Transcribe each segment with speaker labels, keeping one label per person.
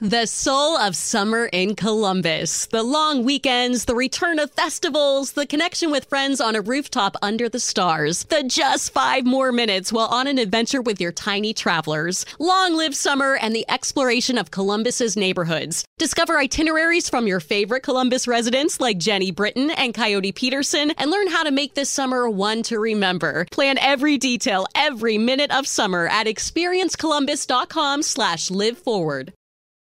Speaker 1: The soul of summer in Columbus. The long weekends, the return of festivals, the connection with friends on a rooftop under the stars, the just five more minutes while on an adventure with your tiny travelers. Long live summer and the exploration of Columbus's neighborhoods. Discover itineraries from your favorite Columbus residents like Jeni Britton and Coyote Peterson and learn how to make this summer one to remember. Plan every detail, every minute of summer at experiencecolumbus.com slash live forward.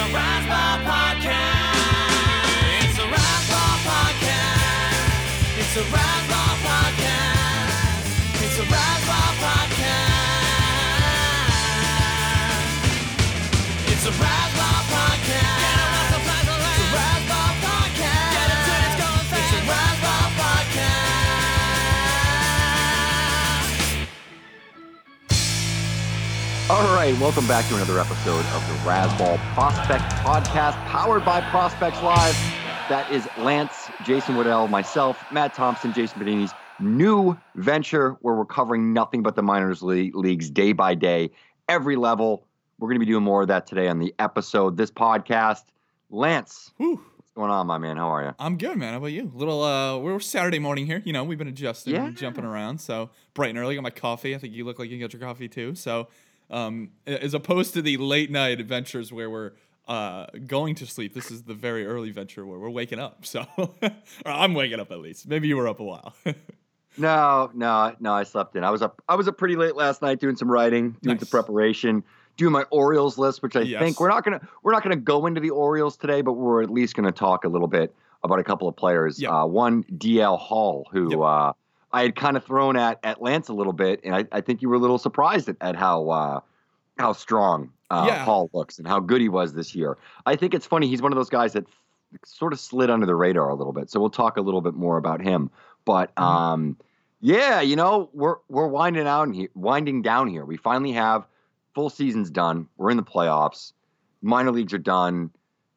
Speaker 2: It's a Razzball podcast. It's a Razzball podcast. It's a Razzball podcast.
Speaker 3: Welcome back to another episode of the Razzball Prospect Podcast, powered by Prospects Live. That is Lance, Jason Woodell, myself, Matt Thompson, Jason Bedini's new venture where we're covering nothing but the minors le- leagues day by day, every level. We're going to be doing more of that today on the episode. This podcast, Lance,
Speaker 4: Whew.
Speaker 3: what's going on, my man? How are you?
Speaker 4: I'm good, man. How about you? Little, uh, we're Saturday morning here. You know, we've been adjusting,
Speaker 3: Yeah.
Speaker 4: and jumping around. So bright and early. Got my coffee. I think you look like you got your coffee too. So, um, as opposed to the late night adventures where we're uh going to sleep, this is the very early venture where we're waking up. So, or I'm waking up at least. Maybe you were up a while.
Speaker 3: No, no, no. I slept in. I was up. I was up pretty late last night doing some writing, doing the preparation, doing my Orioles list, which I
Speaker 4: Yes.
Speaker 3: think we're not gonna we're not gonna go into the Orioles today, but we're at least gonna talk a little bit about a couple of players.
Speaker 4: Yep.
Speaker 3: Uh, one, DL Hall, who
Speaker 4: Yep.
Speaker 3: uh, I had kind of thrown at at Lance a little bit, and I, I think you were a little surprised at, at how uh, how strong uh,
Speaker 4: Yeah.
Speaker 3: Hall looks and how good he was this year. I think it's funny. He's one of those guys that sort of slid under the radar a little bit. So we'll talk a little bit more about him. But
Speaker 4: Mhm.
Speaker 3: um, yeah, you know, we're we're winding down here, winding down here. We finally have full seasons done. We're in the playoffs. Minor leagues are done.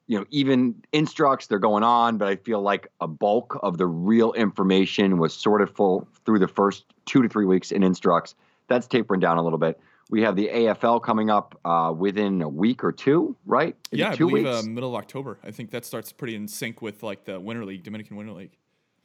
Speaker 3: You know, even instructs they're going on, but I feel like a bulk of the real information was sort of full through the first two to three weeks in instructs. That's tapering down a little bit. We have the AFL coming up uh, within a week or two, right? Is
Speaker 4: yeah, I
Speaker 3: two
Speaker 4: believe
Speaker 3: weeks.
Speaker 4: uh, middle of October. I think that starts pretty in sync with like the Winter League, Dominican Winter League.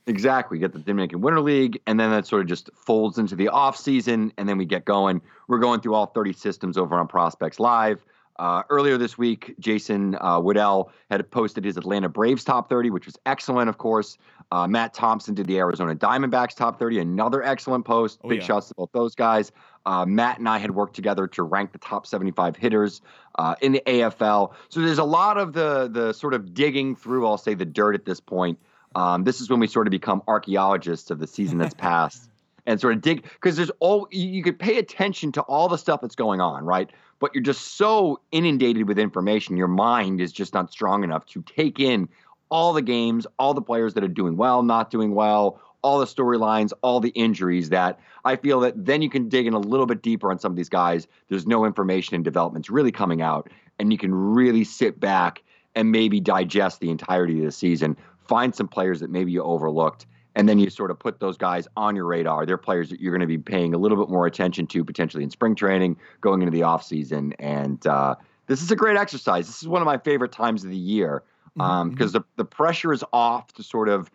Speaker 3: Exactly. We get the Dominican Winter League, and then that sort of just folds into the off season, and then we get going. We're going through all 30 systems over on Prospects Live. Uh, earlier this week, Jason uh, Woodell had posted his Atlanta Braves top 30, which was excellent, of course. Uh, Matt Thompson did the Arizona Diamondbacks top 30, another excellent post.
Speaker 4: Oh,
Speaker 3: Big
Speaker 4: yeah.
Speaker 3: shouts to both those guys. Uh, Matt and I had worked together to rank the top 75 hitters uh, in the AFL. So there's a lot of the the sort of digging through, I'll say, the dirt at this point. Um, this is when we sort of become archaeologists of the season that's passed and sort of dig because there's all you, you could pay attention to all the stuff that's going on, right? But you're just so inundated with information, your mind is just not strong enough to take in all the games, all the players that are doing well, not doing well, all the storylines, all the injuries that I feel that then you can dig in a little bit deeper on some of these guys. There's no information and developments really coming out, and you can really sit back and maybe digest the entirety of the season, find some players that maybe you overlooked, and then you sort of put those guys on your radar. They're players that you're going to be paying a little bit more attention to potentially in spring training, going into the offseason. And uh, this is a great exercise. This is one of my favorite times of the year
Speaker 4: Mm-hmm,
Speaker 3: because the, the pressure is off to sort of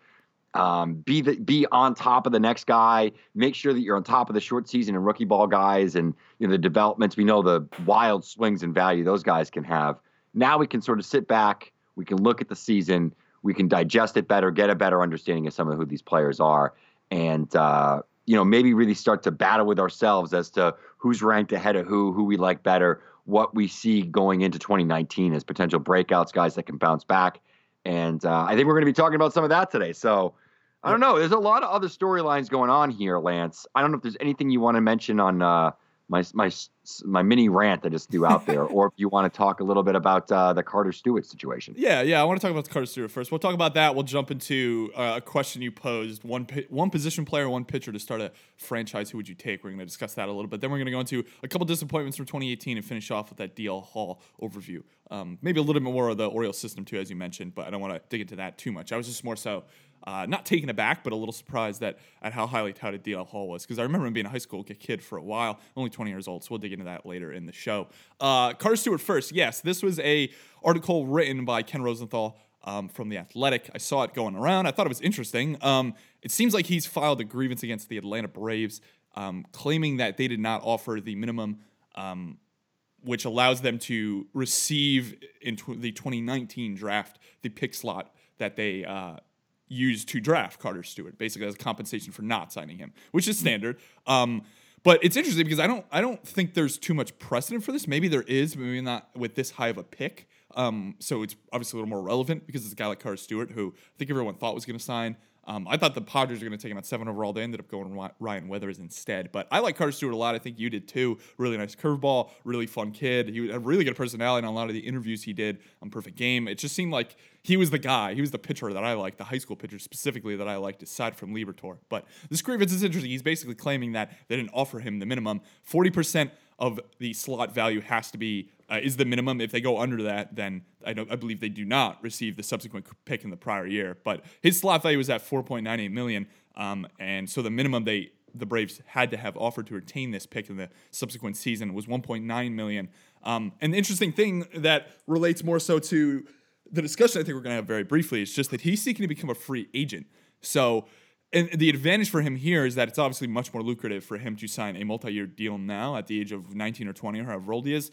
Speaker 3: Um, be the be on top of the next guy. Make sure that you're on top of the short season and rookie ball guys and you know the developments. We know the wild swings in value those guys can have. Now we can sort of sit back. We can look at the season. We can digest it better, get a better understanding of some of who these players are, and uh, you know maybe really start to battle with ourselves as to who's ranked ahead of who, who we like better, what we see going into 2019 as potential breakouts, guys that can bounce back. And uh, I think we're going to be talking about some of that today. So I don't know. There's a lot of other storylines going on here, Lance. I don't know if there's anything you want to mention on uh, my my my mini rant I just threw out there, or if you want to talk a little bit about uh, the Carter Stewart situation.
Speaker 4: Yeah, yeah, I want to talk about the Carter Stewart first. We'll talk about that. We'll jump into uh, a question you posed: one one position player, one pitcher to start a franchise. Who would you take? We're going to discuss that a little bit. Then we're going to go into a couple disappointments from 2018 and finish off with that DL Hall overview. Um, maybe a little bit more of the Orioles system too, as you mentioned, but I don't want to dig into that too much. I was just more so uh, not taken aback, but a little surprised that at how highly touted DL Hall was because I remember him being a high school kid for a while, only 20 years old. So we'll dig into that later in the show. Uh, Carter Stewart first. Yes, this was a article written by Ken Rosenthal um, from the Athletic. I saw it going around. I thought it was interesting. Um, it seems like he's filed a grievance against the Atlanta Braves, um, claiming that they did not offer the minimum. Um, which allows them to receive in tw- the 2019 draft the pick slot that they uh, used to draft Carter Stewart, basically as compensation for not signing him, which is standard. Um, but it's interesting because I don't I don't think there's too much precedent for this. Maybe there is, maybe not with this high of a pick. Um, so it's obviously a little more relevant because it's a guy like Carter Stewart, who I think everyone thought was going to sign. Um, I thought the Padres were going to take him at seven overall. They ended up going Ryan Weathers instead. But I like Carter Stewart a lot. I think you did too. Really nice curveball, really fun kid. He had a really good personality in a lot of the interviews he did on Perfect Game. It just seemed like he was the guy. He was the pitcher that I liked, the high school pitcher specifically that I liked, aside from Liberatore. But this grievance is interesting. He's basically claiming that they didn't offer him the minimum. 40% of the slot value has to be uh, is the minimum. If they go under that, then I, don't, I believe they do not receive the subsequent pick in the prior year. But his slot value was at 4.98 million, um, and so the minimum they the Braves had to have offered to retain this pick in the subsequent season was 1.9 million. Um, and the interesting thing that relates more so to the discussion I think we're going to have very briefly is just that he's seeking to become a free agent. So and the advantage for him here is that it's obviously much more lucrative for him to sign a multi-year deal now at the age of 19 or 20 or however old he is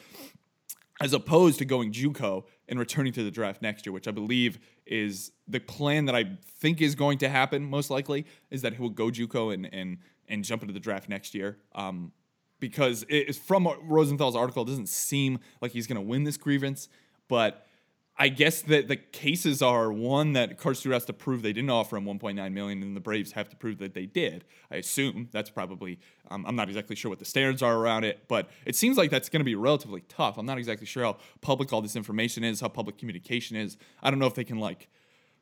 Speaker 4: as opposed to going JUCO and returning to the draft next year, which I believe is the plan that I think is going to happen. Most likely is that he will go JUCO and and and jump into the draft next year. Um, because it, from Rosenthal's article, it doesn't seem like he's going to win this grievance, but I guess that the cases are one that Carter Stewart has to prove they didn't offer him 1.9 million, and the Braves have to prove that they did. I assume that's probably. Um, I'm not exactly sure what the standards are around it, but it seems like that's going to be relatively tough. I'm not exactly sure how public all this information is, how public communication is. I don't know if they can like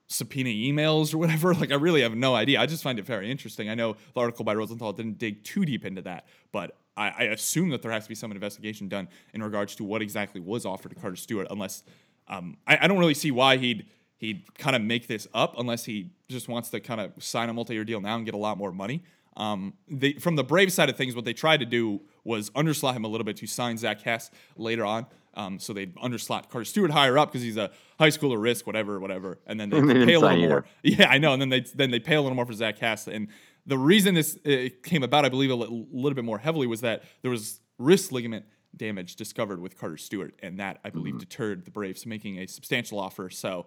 Speaker 4: subpoena emails or whatever. Like I really have no idea. I just find it very interesting. I know the article by Rosenthal didn't dig too deep into that, but I assume that there has to be some investigation done in regards to what exactly was offered to Carter Stewart, unless um, I, I, don't really see why he'd he'd kind of make this up unless he just wants to kind of sign a multi-year deal now and get a lot more money. Um, they, from the Brave side of things, what they tried to do was underslot him a little bit to sign Zach Hess later on. Um, so they'd underslot Carter Stewart higher up because he's a high schooler risk, whatever, whatever. And then they pay a little more. Yeah, I know. And then they then they pay a little more for Zach Hess. And the reason this came about, I believe, a little bit more heavily was that there was wrist ligament damage discovered with Carter Stewart, and that I believe mm-hmm. deterred the Braves making a substantial offer. So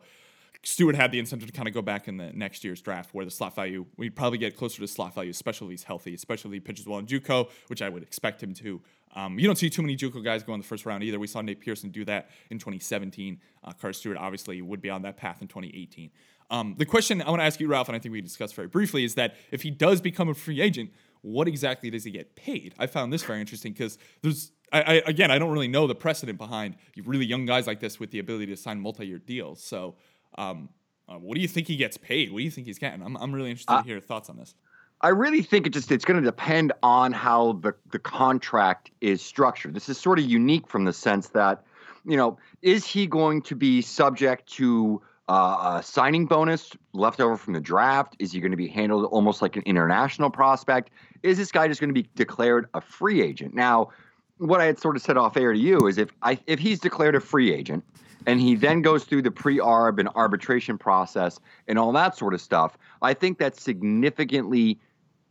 Speaker 4: Stewart had the incentive to kind of go back in the next year's draft, where the slot value we'd probably get closer to slot value, especially if he's healthy, especially if he pitches well in JUCO, which I would expect him to. Um, you don't see too many JUCO guys go in the first round either. We saw Nate Pearson do that in 2017. Uh, Carter Stewart obviously would be on that path in 2018. Um, the question I want to ask you, Ralph, and I think we discussed very briefly, is that if he does become a free agent, what exactly does he get paid? I found this very interesting because there's I, I, again, I don't really know the precedent behind really young guys like this with the ability to sign multi-year deals. So, um, uh, what do you think he gets paid? What do you think he's getting? I'm, I'm really interested uh, to hear your thoughts on this.
Speaker 3: I really think it just it's going to depend on how the the contract is structured. This is sort of unique from the sense that, you know, is he going to be subject to uh, a signing bonus left over from the draft? Is he going to be handled almost like an international prospect? Is this guy just going to be declared a free agent? Now, what I had sort of said off air to you is if I if he's declared a free agent and he then goes through the pre-arb and arbitration process and all that sort of stuff, I think that significantly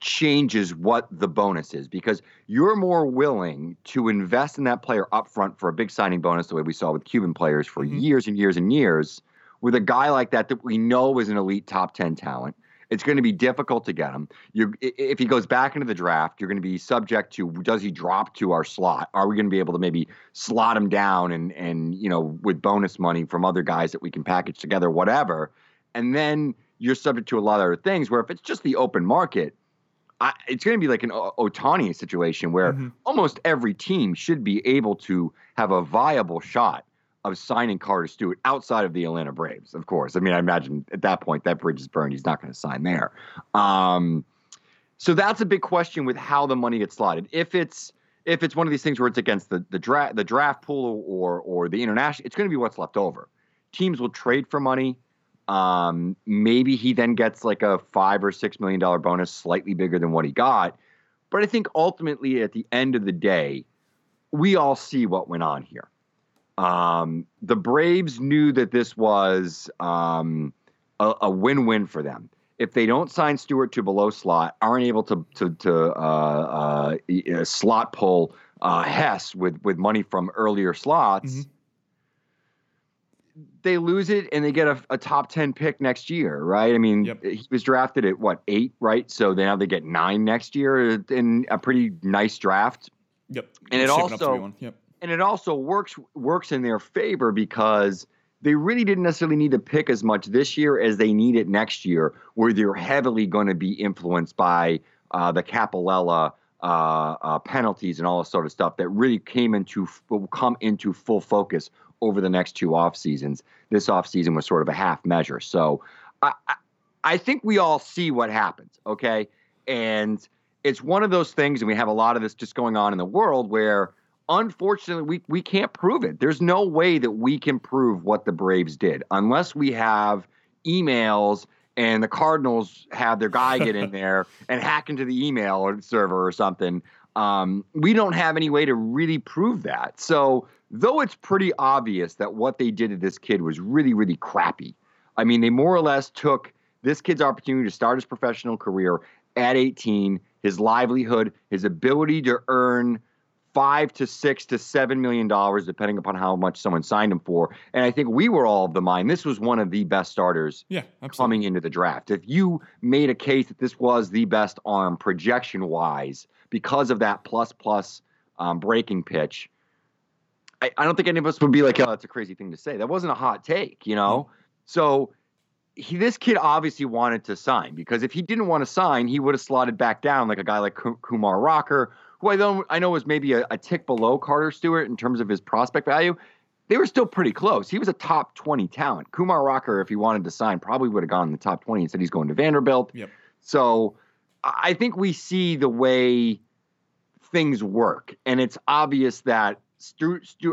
Speaker 3: changes what the bonus is because you're more willing to invest in that player up front for a big signing bonus the way we saw with Cuban players for
Speaker 4: Mhm.
Speaker 3: years and years and years with a guy like that that we know is an elite top 10 talent. It's going to be difficult to get him. You, if he goes back into the draft, you're going to be subject to does he drop to our slot? Are we going to be able to maybe slot him down and and you know with bonus money from other guys that we can package together, whatever? And then you're subject to a lot of other things. Where if it's just the open market, I, it's going to be like an O- Ohtani situation where
Speaker 4: Mhm.
Speaker 3: almost every team should be able to have a viable shot of signing Carter Stewart outside of the Atlanta Braves, of course. I mean, I imagine at that point that bridge is burned. He's not going to sign there. Um, so that's a big question with how the money gets slotted. If it's if it's one of these things where it's against the the draft the draft pool or or the international, it's going to be what's left over. Teams will trade for money. Um, maybe he then gets like a five or six million dollar bonus, slightly bigger than what he got. But I think ultimately, at the end of the day, we all see what went on here. Um, the Braves knew that this was um, a, a win-win for them. If they don't sign Stewart to below slot, aren't able to to, to uh, uh, slot pull uh, Hess with with money from earlier slots,
Speaker 4: Mhm.
Speaker 3: they lose it and they get a, a top ten pick next year, right? I mean,
Speaker 4: Yep.
Speaker 3: he was drafted at what eight, right? So now they get nine next year in a pretty nice draft.
Speaker 4: Yep.
Speaker 3: And it also-
Speaker 4: Yep.
Speaker 3: And it also works works in their favor because they really didn't necessarily need to pick as much this year as they need it next year, where they're heavily going to be influenced by uh, the Coppolella uh, uh, penalties and all this sort of stuff that really came into will come into full focus over the next two off seasons. This off season was sort of a half measure, so I, I, I think we all see what happens, okay, and it's one of those things, and we have a lot of this just going on in the world where unfortunately we, we can't prove it. There's no way that we can prove what the braves did unless we have emails and the cardinals have their guy get in there and hack into the email or server or something. Um, we don't have any way to really prove that. So though it's pretty obvious that what they did to this kid was really really crappy i mean they more or less took this kid's opportunity to start his professional career at 18 his livelihood his ability to earn five to six to seven million dollars, depending upon how much someone signed him for. And I think we were all of the mind this was one of the best starters
Speaker 4: Yeah. Absolutely.
Speaker 3: coming into the draft. If you made a case that this was the best arm projection wise because of that plus plus um, breaking pitch, I, I don't think any of us would be like, oh, that's a crazy thing to say. That wasn't a hot take, you know? So he, this kid obviously wanted to sign because if he didn't want to sign, he would have slotted back down like a guy like Ku- Kumar Rocker, who I don't I know it was maybe a, a tick below Carter Stewart in terms of his prospect value. They were still pretty close. He was a top 20 talent. Kumar Rocker, if he wanted to sign, probably would have gone in the top 20 and said he's going to Vanderbilt.
Speaker 4: Yep.
Speaker 3: So I think we see the way things work, and it's obvious that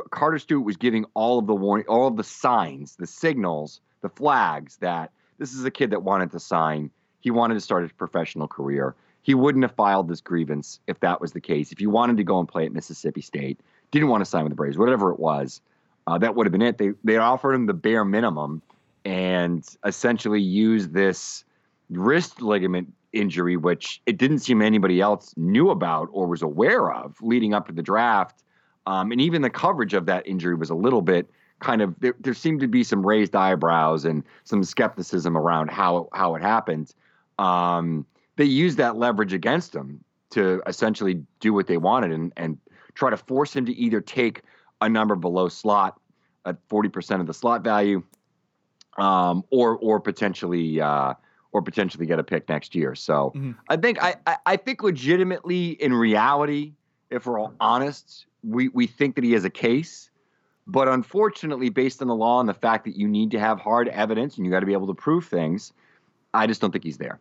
Speaker 3: Carter Stewart was giving all of the warning, all of the signs, the signals, the flags that this is a kid that wanted to sign. He wanted to start his professional career. He wouldn't have filed this grievance if that was the case. If he wanted to go and play at Mississippi State, didn't want to sign with the Braves, whatever it was, uh, that would have been it. They they offered him the bare minimum and essentially used this wrist ligament injury, which it didn't seem anybody else knew about or was aware of leading up to the draft. Um, and even the coverage of that injury was a little bit kind of there, there seemed to be some raised eyebrows and some skepticism around how how it happened. Um, they used that leverage against him to essentially do what they wanted and and try to force him to either take a number below slot at 40% of the slot value um, or or potentially uh, or potentially get a pick next year. So
Speaker 4: Mhm.
Speaker 3: I think I, I I think legitimately in reality, if we're all honest, we we think that he has a case. But unfortunately, based on the law and the fact that you need to have hard evidence and you got to be able to prove things, I just don't think he's there.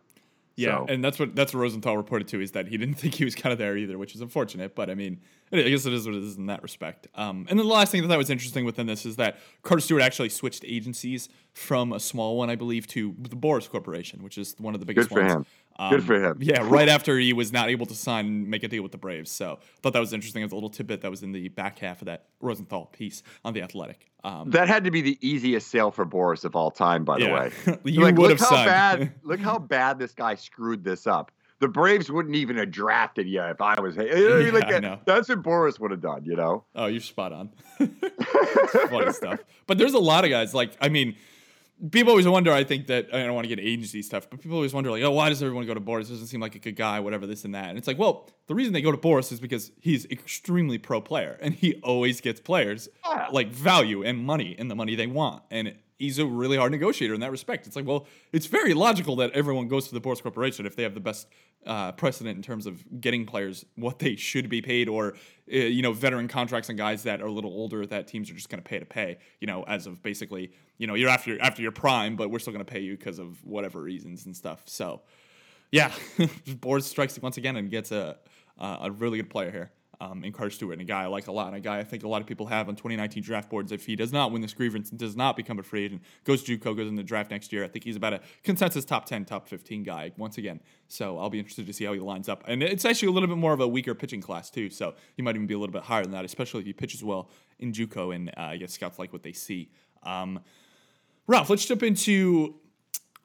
Speaker 4: Yeah,
Speaker 3: So-
Speaker 4: and that's what that's what Rosenthal reported too is that he didn't think he was kind of there either, which is unfortunate. But I mean, I guess it is what it is in that respect. Um, and then the last thing that I thought was interesting within this is that Carter Stewart actually switched agencies from a small one, I believe, to the Boras Corporation, which is one of the biggest
Speaker 3: Good for
Speaker 4: ones.
Speaker 3: him. Good for him.
Speaker 4: Yeah, right after he was not able to sign and make a deal with the Braves. So I thought that was interesting as a little tidbit that was in the back half of that Rosenthal piece on the Athletic. Um,
Speaker 3: That had to be the easiest sale for Boras of all time, by the
Speaker 4: Yeah.
Speaker 3: way.
Speaker 4: You
Speaker 3: like,
Speaker 4: would
Speaker 3: look
Speaker 4: have
Speaker 3: how
Speaker 4: signed.
Speaker 3: bad. Look how bad this guy screwed this up. The Braves wouldn't even have drafted you if I was. Hey,
Speaker 4: Yeah, I.
Speaker 3: That's what Boras would have done. You know.
Speaker 4: Oh, you're spot on. Funny stuff. But there's a lot of guys. Like, I mean, people always wonder. I think that I don't want to get agency stuff, but people always wonder, like, oh, why does everyone go to Boras? Doesn't seem like a good guy, whatever, this and that. And it's like, well, the reason they go to Boras is because he's extremely pro player, and he always gets players
Speaker 3: Yeah.
Speaker 4: like value and money and the money they want, and. He's a really hard negotiator in that respect. It's like, well, it's very logical that everyone goes to the Boras Corporation if they have the best uh, precedent in terms of getting players what they should be paid, or uh, you know, veteran contracts and guys that are a little older that teams are just going to pay to pay. You know, as of basically, you know, you're after after your prime, but we're still going to pay you because of whatever reasons and stuff. So, yeah, Boras strikes once again and gets a uh, a really good player here. Um, in Carter Stewart, and a guy I like a lot, and a guy I think a lot of people have on 2019 draft boards. If he does not win this grievance and does not become a free agent, goes to JUCO, goes in the draft next year, I think he's about a consensus top 10, top 15 guy once again. So I'll be interested to see how he lines up. And it's actually a little bit more of a weaker pitching class too, so he might even be a little bit higher than that, especially if he pitches well in JUCO and uh, I guess scouts like what they see. Um, Ralph, let's jump into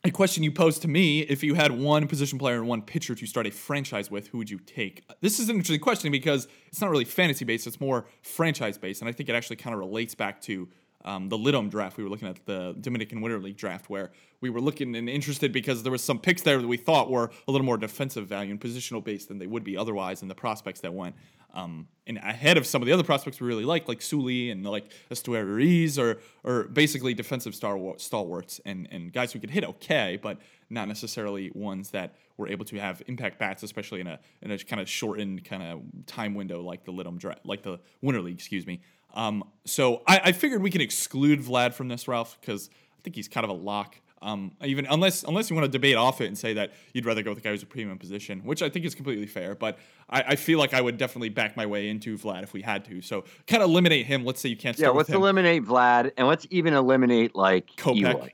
Speaker 4: a question you posed to me. If you had one position player and one pitcher to start a franchise with, who would you take? This is an interesting question because it's not really fantasy based, it's more franchise based. And I think it actually kind of relates back to um, the LIDOM draft. We were looking at the Dominican Winter League draft where we were looking and interested because there was some picks there that we thought were a little more defensive value and positional based than they would be otherwise, and the prospects that went um, and ahead of some of the other prospects we really like, like Sully and like Estuary or or basically defensive star stalwarts and and guys who could hit okay, but not necessarily ones that were able to have impact bats, especially in a in a kind of shortened kind of time window like the LIDOM draft, like the Winter League, excuse me. Um, so I, I figured we could exclude Vlad from this, Ralph, because I think he's kind of a lock. Um, even unless unless you want to debate off it and say that you'd rather go with the guy who's a premium position, which I think is completely fair. But I, I feel like I would definitely back my way into Vlad if we had to. So kind of eliminate him. Let's say you can't.
Speaker 3: Yeah. Let's
Speaker 4: with him.
Speaker 3: eliminate Vlad, and let's even eliminate like
Speaker 4: Kopech.
Speaker 3: Eloy.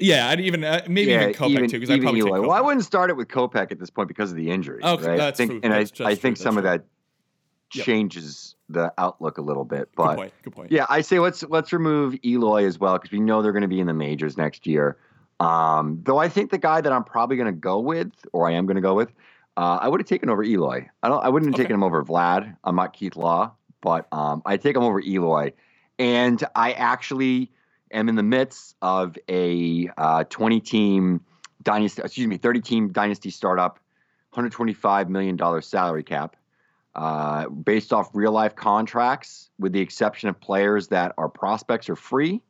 Speaker 4: Yeah, I'd even uh, maybe
Speaker 3: yeah,
Speaker 4: even Kopech too because
Speaker 3: even
Speaker 4: probably take
Speaker 3: Eloy. Well, I wouldn't start it with Kopech at this point because of the injury.
Speaker 4: Okay,
Speaker 3: right?
Speaker 4: that's
Speaker 3: I think,
Speaker 4: true.
Speaker 3: And
Speaker 4: That's-
Speaker 3: I, I think
Speaker 4: true.
Speaker 3: some
Speaker 4: That's
Speaker 3: of that
Speaker 4: Yep.
Speaker 3: changes the outlook a little bit. But Good
Speaker 4: point. Good point.
Speaker 3: yeah, I say let's let's remove Eloy as well because we know they're going to be in the majors next year. Um, though I think the guy that I'm probably going to go with, or I am going to go with, uh, I would have taken over Eloy. I don't. I wouldn't have
Speaker 4: Okay.
Speaker 3: taken him over Vlad. I'm not Keith Law, but um, I take him over Eloy. And I actually am in the midst of a uh, 20 team dynasty. Excuse me, 30 team dynasty startup, 125 million dollar salary cap uh, based off real life contracts, with the exception of players that are prospects or free,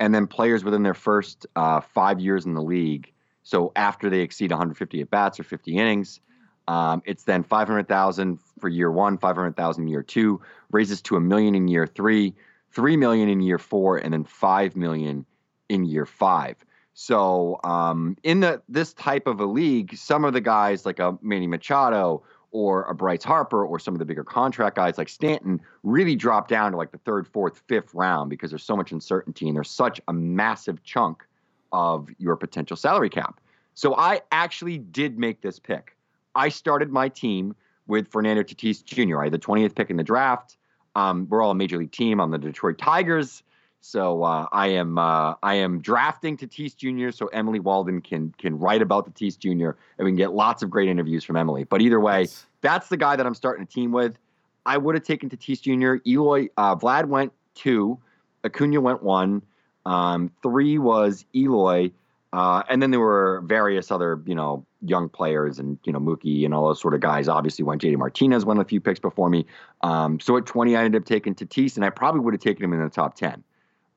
Speaker 3: and then players within their first uh, five years in the league. So after they exceed 150 at bats or 50 innings, um, it's then 500,000 for year one, 500,000 year two, raises to a million in year three, three million in year four, and then five million in year five. So um, in the this type of a league, some of the guys like a Manny Machado or a Bryce Harper or some of the bigger contract guys like Stanton really drop down to like the third, fourth, fifth round because there's so much uncertainty and there's such a massive chunk of your potential salary cap. So I actually did make this pick. I started my team with Fernando Tatis Jr. I had the 20th pick in the draft. Um, we're all a major league team. I'm the Detroit Tigers. So uh, I am uh, I am drafting Tatis Jr. so Emily Walden can can write about Tatis Jr. and we can get lots of great interviews from Emily. But either way,
Speaker 4: Nice.
Speaker 3: that's the guy that I'm starting a team with. I would have taken Tatis Jr. Eloy uh, Vlad went two, Acuna went one, um, three was Eloy, uh, and then there were various other you know young players and you know Mookie and all those sort of guys. Obviously, went JD Martinez went a few picks before me. Um, so at 20, I ended up taking Tatis, and I probably would have taken him in the top 10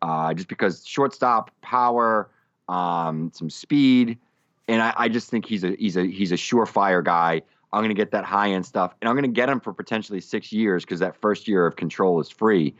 Speaker 3: uh, just because shortstop, power, um, some speed, and I, I just think he's a he's a he's a surefire guy. I'm going to get that high end stuff, and I'm going to get him for potentially six years because that first year of control is free.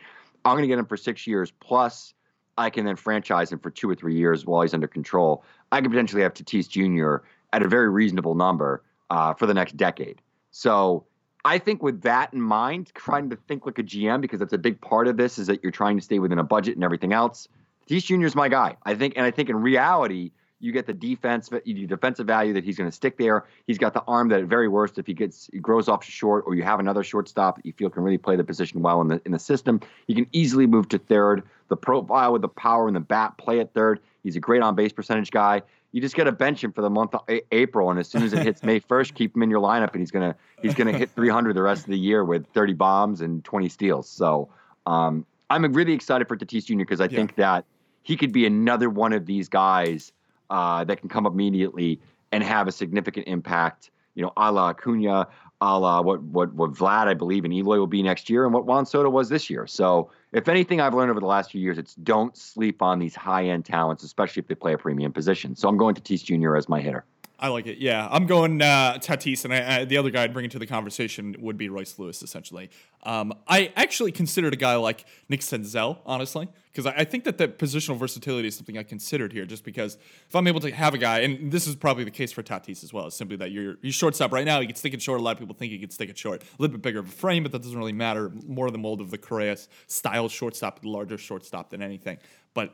Speaker 3: I'm going to get him for six years plus. I can then franchise him for two or three years while he's under control. I could potentially have Tatis Jr. at a very reasonable number uh, for the next decade. So I think with that in mind, trying to think like a GM because that's a big part of this is that you're trying to stay within a budget and everything else. Tatis Jr. is my guy. I think, and I think in reality, you get the defense, do defensive value that he's going to stick there. He's got the arm that, at very worst, if he gets he grows off short, or you have another shortstop that you feel can really play the position well in the in the system, he can easily move to third. The profile with the power and the bat, play at third. He's a great on base percentage guy. You just got to bench him for the month of a- April, and as soon as it hits May first, keep him in your lineup, and he's gonna he's gonna hit 300 the rest of the year with 30 bombs and 20 steals. So um, I'm really excited for Tatis Jr. because I
Speaker 4: Yeah.
Speaker 3: think that he could be another one of these guys uh, that can come up immediately and have a significant impact. You know, a la Acuna, a la what what what Vlad, I believe, and Eloy will be next year, and what Juan Soto was this year. So, if anything, I've learned over the last few years, it's don't sleep on these high end talents, especially if they play a premium position. So, I'm going to Tatis Jr. as my hitter.
Speaker 4: I like it. Yeah, I'm going uh, Tatis, and I, I, the other guy I'd bring into the conversation would be Royce Lewis. Essentially, um, I actually considered a guy like Nick Senzel, honestly, because I, I think that the positional versatility is something I considered here. Just because if I'm able to have a guy, and this is probably the case for Tatis as well, is simply that you're you shortstop right now. He can stick it short. A lot of people think he can stick it short. A little bit bigger of a frame, but that doesn't really matter. More of the mold of the Correa style shortstop, larger shortstop than anything. But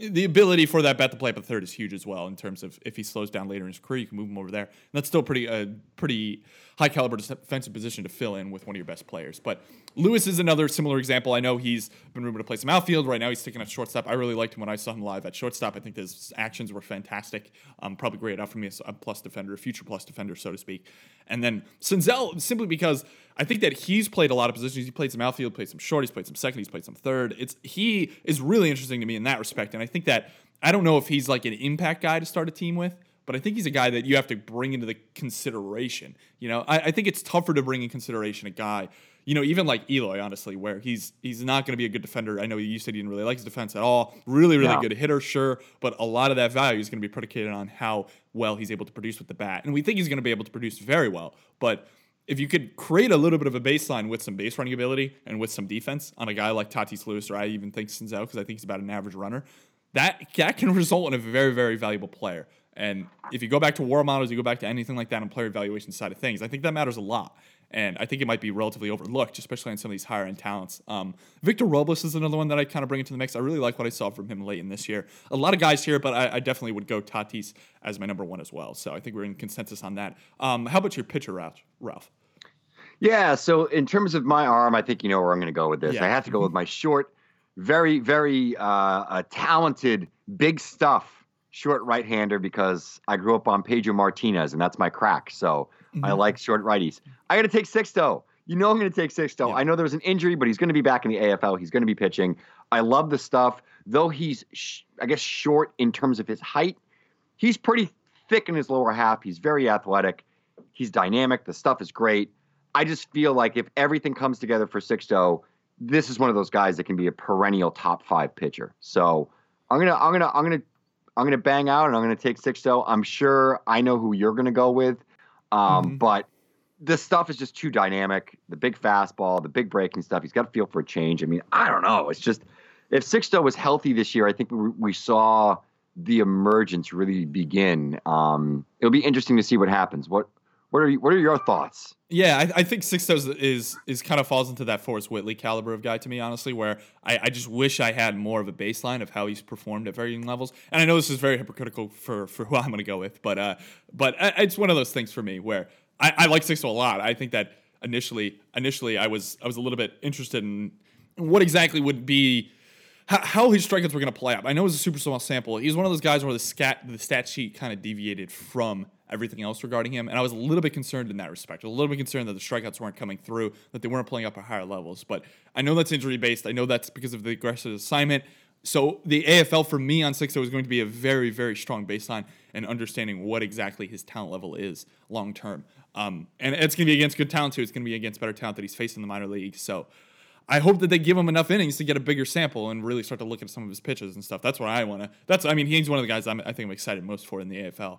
Speaker 4: the ability for that bat to play up at third is huge as well in terms of if he slows down later in his career, you can move him over there. And that's still pretty uh, pretty high caliber defensive position to fill in with one of your best players. But Lewis is another similar example. I know he's been rumored to play some outfield. Right now he's sticking at shortstop. I really liked him when I saw him live at shortstop. I think his actions were fantastic. Um, probably great enough for me as a plus defender, a future plus defender, so to speak. And then Senzel, simply because I think that he's played a lot of positions. He played some outfield, played some short, he's played some second, he's played some third. It's he is really interesting to me in that respect. And I think that I don't know if he's like an impact guy to start a team with, but I think he's a guy that you have to bring into the consideration. You know, I, I think it's tougher to bring in consideration a guy, you know, even like Eloy, honestly, where he's he's not going to be a good defender. I know you said you didn't really like his defense at all. Really, really
Speaker 3: Yeah.
Speaker 4: good hitter, sure, but a lot of that value is going to be predicated on how well he's able to produce with the bat, and we think he's going to be able to produce very well, but. If you could create a little bit of a baseline with some base running ability and with some defense on a guy like Tatis Lewis, or I even think Senzel, because I think he's about an average runner, that that can result in a very very valuable player. And if you go back to war models, you go back to anything like that on player evaluation side of things, I think that matters a lot. And I think it might be relatively overlooked, especially on some of these higher end talents. Um, Victor Robles is another one that I kind of bring into the mix. I really like what I saw from him late in this year. A lot of guys here, but I, I definitely would go Tatis as my number one as well. So I think we're in consensus on that. Um, how about your pitcher, Ralph? Ralph?
Speaker 3: Yeah. So in terms of my arm, I think you know where I'm going to go with this.
Speaker 4: Yeah.
Speaker 3: I have to go with my short, very, very uh, uh, talented, big stuff short right-hander because I grew up on Pedro Martinez, and that's my crack. So I mm-hmm. like short righties. I got to take Sixto. You know I'm going to take Sixto.
Speaker 4: Yeah.
Speaker 3: I know there was an injury, but he's going to be back in the AFL. He's going to be pitching. I love the stuff, though he's, sh- I guess, short in terms of his height. He's pretty thick in his lower half. He's very athletic. He's dynamic. The stuff is great. I just feel like if everything comes together for Sixto, this is one of those guys that can be a perennial top five pitcher. So I'm gonna, I'm gonna, I'm gonna, I'm gonna bang out, and I'm gonna take Sixto. I'm sure I know who you're gonna go with, um,
Speaker 4: Mhm.
Speaker 3: but this stuff is just too dynamic. The big fastball, the big breaking stuff. He's got a feel for a change. I mean, I don't know. It's just if Sixto was healthy this year, I think we, we saw the emergence really begin. Um, it'll be interesting to see what happens. What what are you, what are your thoughts?
Speaker 4: Yeah, I, I think Sixtos is is kind of falls into that Forrest Whitley caliber of guy to me, honestly, where I, I just wish I had more of a baseline of how he's performed at varying levels. And I know this is very hypocritical for for who I'm going to go with, but uh, but I- it's one of those things for me where I, I like Sixto a lot. I think that initially initially I was I was a little bit interested in what exactly would be how, how his strikeouts were going to play out. I know it was a super small sample. He's one of those guys where the scat the stat sheet kind of deviated from everything else regarding him, and I was a little bit concerned in that respect. A little bit concerned that the strikeouts weren't coming through, that they weren't playing up at higher levels. But I know that's injury based. I know that's because of the aggressive assignment. So the AFL for me on Sixto is going to be a very, very strong baseline and understanding what exactly his talent level is long term. Um, and it's going to be against good talent too. It's going to be against better talent that he's faced in the minor leagues. So I hope that they give him enough innings to get a bigger sample and really start to look at some of his pitches and stuff. That's what I want to. That's I mean he's one of the guys I'm, I think I'm excited most for in the AFL.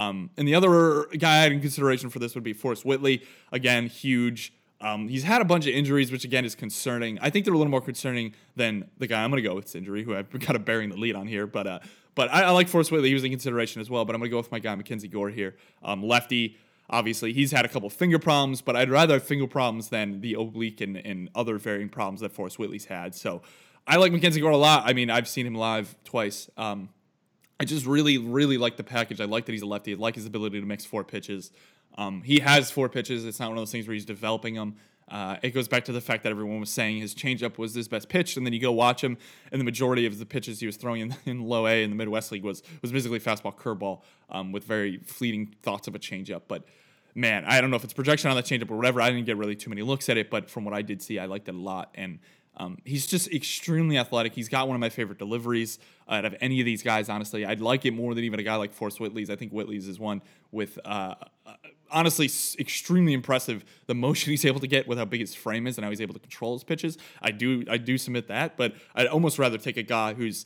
Speaker 4: Um, and the other guy in consideration for this would be Forrest Whitley. Again, huge. Um, he's had a bunch of injuries, which again is concerning. I think they're a little more concerning than the guy I'm going to go with injury, who I've kind of bearing the lead on here. But uh, but I, I like Forrest Whitley. He was in consideration as well. But I'm going to go with my guy Mackenzie Gore here, um, lefty. Obviously, he's had a couple finger problems, but I'd rather have finger problems than the oblique and, and other varying problems that Forrest Whitley's had. So I like Mackenzie Gore a lot. I mean, I've seen him live twice. Um, I just really, really like the package. I like that he's a lefty. I like his ability to mix four pitches. Um, he has four pitches. It's not one of those things where he's developing them. Uh, it goes back to the fact that everyone was saying his changeup was his best pitch, and then you go watch him, and the majority of the pitches he was throwing in, in low A in the Midwest League was was basically fastball curveball um, with very fleeting thoughts of a changeup. But man, I don't know if it's projection on that changeup or whatever. I didn't get really too many looks at it, but from what I did see, I liked it a lot. And um, he's just extremely athletic. He's got one of my favorite deliveries uh, out of any of these guys. Honestly, I'd like it more than even a guy like Forrest Whitley's. I think Whitley's is one with. Uh, uh, honestly, extremely impressive the motion he's able to get with how big his frame is and how he's able to control his pitches. I do, I do submit that, but I'd almost rather take a guy who's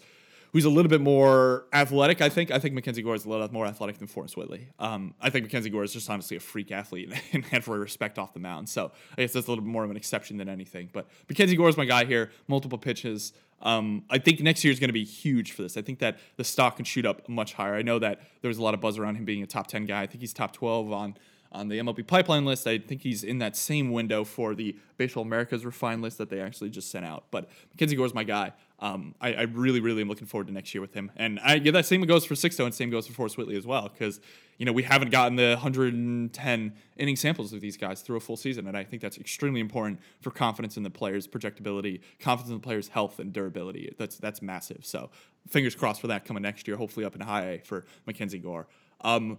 Speaker 4: who's a little bit more athletic. I think I think Mackenzie Gore is a little more athletic than Forrest Whitley. Um, I think Mackenzie Gore is just honestly a freak athlete and had for respect off the mound. So I guess that's a little bit more of an exception than anything. But Mackenzie Gore is my guy here. Multiple pitches. Um, I think next year is going to be huge for this. I think that the stock can shoot up much higher. I know that there was a lot of buzz around him being a top ten guy. I think he's top twelve on on the MLB pipeline list. I think he's in that same window for the Baseball Americas refined list that they actually just sent out. But Mackenzie Gore's my guy. Um, I, I, really, really am looking forward to next year with him. And I yeah, that same goes for Sixto and same goes for Forrest Whitley as well. Because, you know, we haven't gotten the 110 inning samples of these guys through a full season. And I think that's extremely important for confidence in the player's projectability, confidence in the player's health and durability. That's that's massive. So fingers crossed for that coming next year, hopefully up in high A for Mackenzie Gore. Um,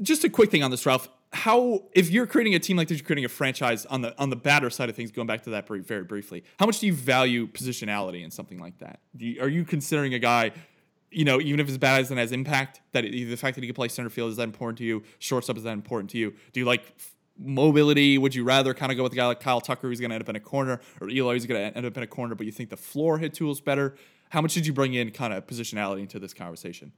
Speaker 4: just a quick thing on this, Ralph. How if you're creating a team like this, you're creating a franchise on the on the batter side of things. Going back to that very, very briefly, how much do you value positionality in something like that? You, are you considering a guy, you know, even if his bat isn't as impact, that it, the fact that he can play center field is that important to you? Shortstop is that important to you? Do you like mobility? Would you rather kind of go with a guy like Kyle Tucker who's going to end up in a corner, or Eloy who's going to end up in a corner, but you think the floor hit tool is better? How much did you bring in kind of positionality into this conversation?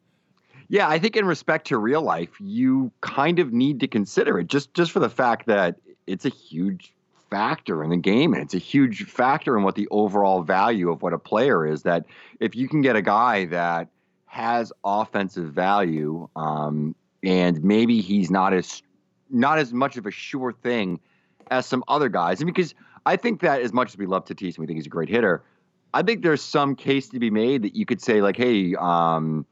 Speaker 3: Yeah, I think in respect to real life, you kind of need to consider it just just for the fact that it's a huge factor in the game and it's a huge factor in what the overall value of what a player is that if you can get a guy that has offensive value um, and maybe he's not as not as much of a sure thing as some other guys and because I think that as much as we love Tatis and we think he's a great hitter I think there's some case to be made that you could say like hey um,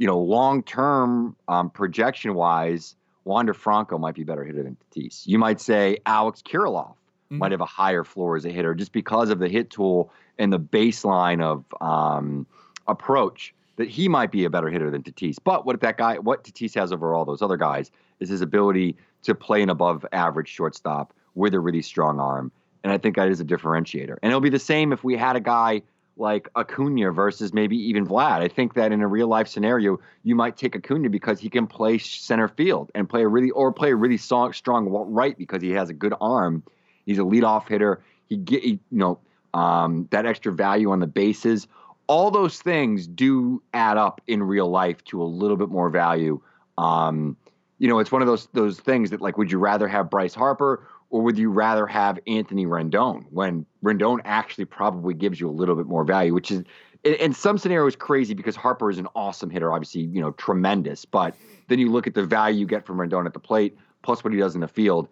Speaker 3: you know, long term um, projection wise, Wander Franco might be a better hitter than Tatis. You might say Alex Kirilloff mm-hmm. might have a higher floor as a hitter just because of the hit tool and the baseline of um, approach that he might be a better hitter than Tatis. But what if that guy, what Tatis has over all those other guys is his ability to play an above average shortstop with a really strong arm. And I think that is a differentiator. And it'll be the same if we had a guy like Acuna versus maybe even Vlad. I think that in a real life scenario, you might take Acuna because he can play center field and play a really or play a really strong, right because he has a good arm. He's a leadoff hitter. He get you know um, that extra value on the bases. all those things do add up in real life to a little bit more value. Um, you know, it's one of those those things that like, would you rather have Bryce Harper or would you rather have Anthony Rendon when Rendon actually probably gives you a little bit more value, which is in, some scenarios crazy because Harper is an awesome hitter, obviously, you know, tremendous. But then you look at the value you get from Rendon at the plate plus what he does in the field.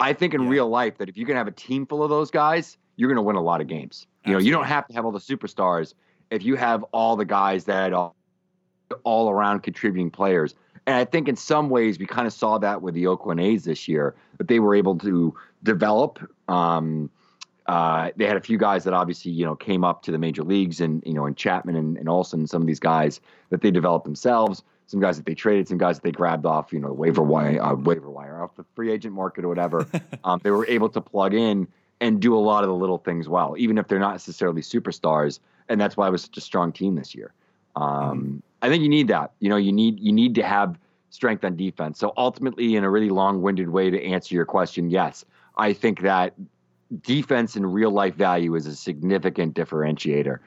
Speaker 3: I think in real life that if you can have a team full of those guys, you're going to win a lot of games. You know, you don't have to have all the superstars if you have all the guys that are all around contributing players. And I think in some ways we kind of saw that with the Oakland A's this year that they were able to develop. Um, uh, they had a few guys that obviously you know came up to the major leagues, and you know, and Chapman and, and Olson, some of these guys that they developed themselves. Some guys that they traded, some guys that they grabbed off, you know, waiver wire, uh, waiver wire, off the free agent market or whatever. um, they were able to plug in and do a lot of the little things well, even if they're not necessarily superstars. And that's why it was such a strong team this year. Um, I think you need that. You know, you need you need to have strength on defense. So ultimately, in a really long-winded way to answer your question, yes, I think that defense and real life value is a significant differentiator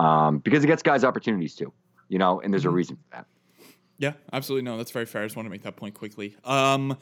Speaker 3: um, because it gets guys opportunities too. You know, and there's a reason for that.
Speaker 4: Yeah, absolutely. No, that's very fair. I just want to make that point quickly. Um,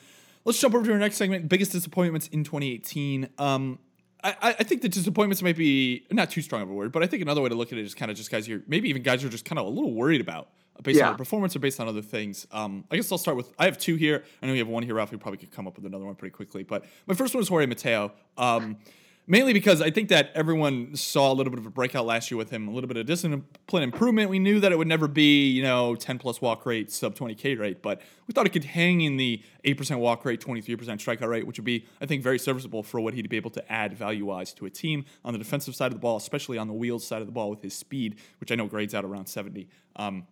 Speaker 4: let's jump over to our next segment. Biggest disappointments in 2018. Um, I, I think the disappointments might be not too strong of a word, but I think another way to look at it is kind of just guys you're maybe even guys you're just kind of a little worried about based
Speaker 3: Yeah.
Speaker 4: on their performance or based on other things. Um, I guess I'll start with I have two here. I know you have one here, Ralph. We probably could come up with another one pretty quickly. But my first one is Jorge Mateo. Um, mainly because I think that everyone saw a little bit of a breakout last year with him, a little bit of discipline improvement. We knew that it would never be, you know, 10 plus walk rate, sub 20K rate, but we thought it could hang in the 8% walk rate, 23% strikeout rate, which would be, I think, very serviceable for what he'd be able to add value wise to a team on the defensive side of the ball, especially on the wheels side of the ball with his speed, which I know grades out around 70. Um,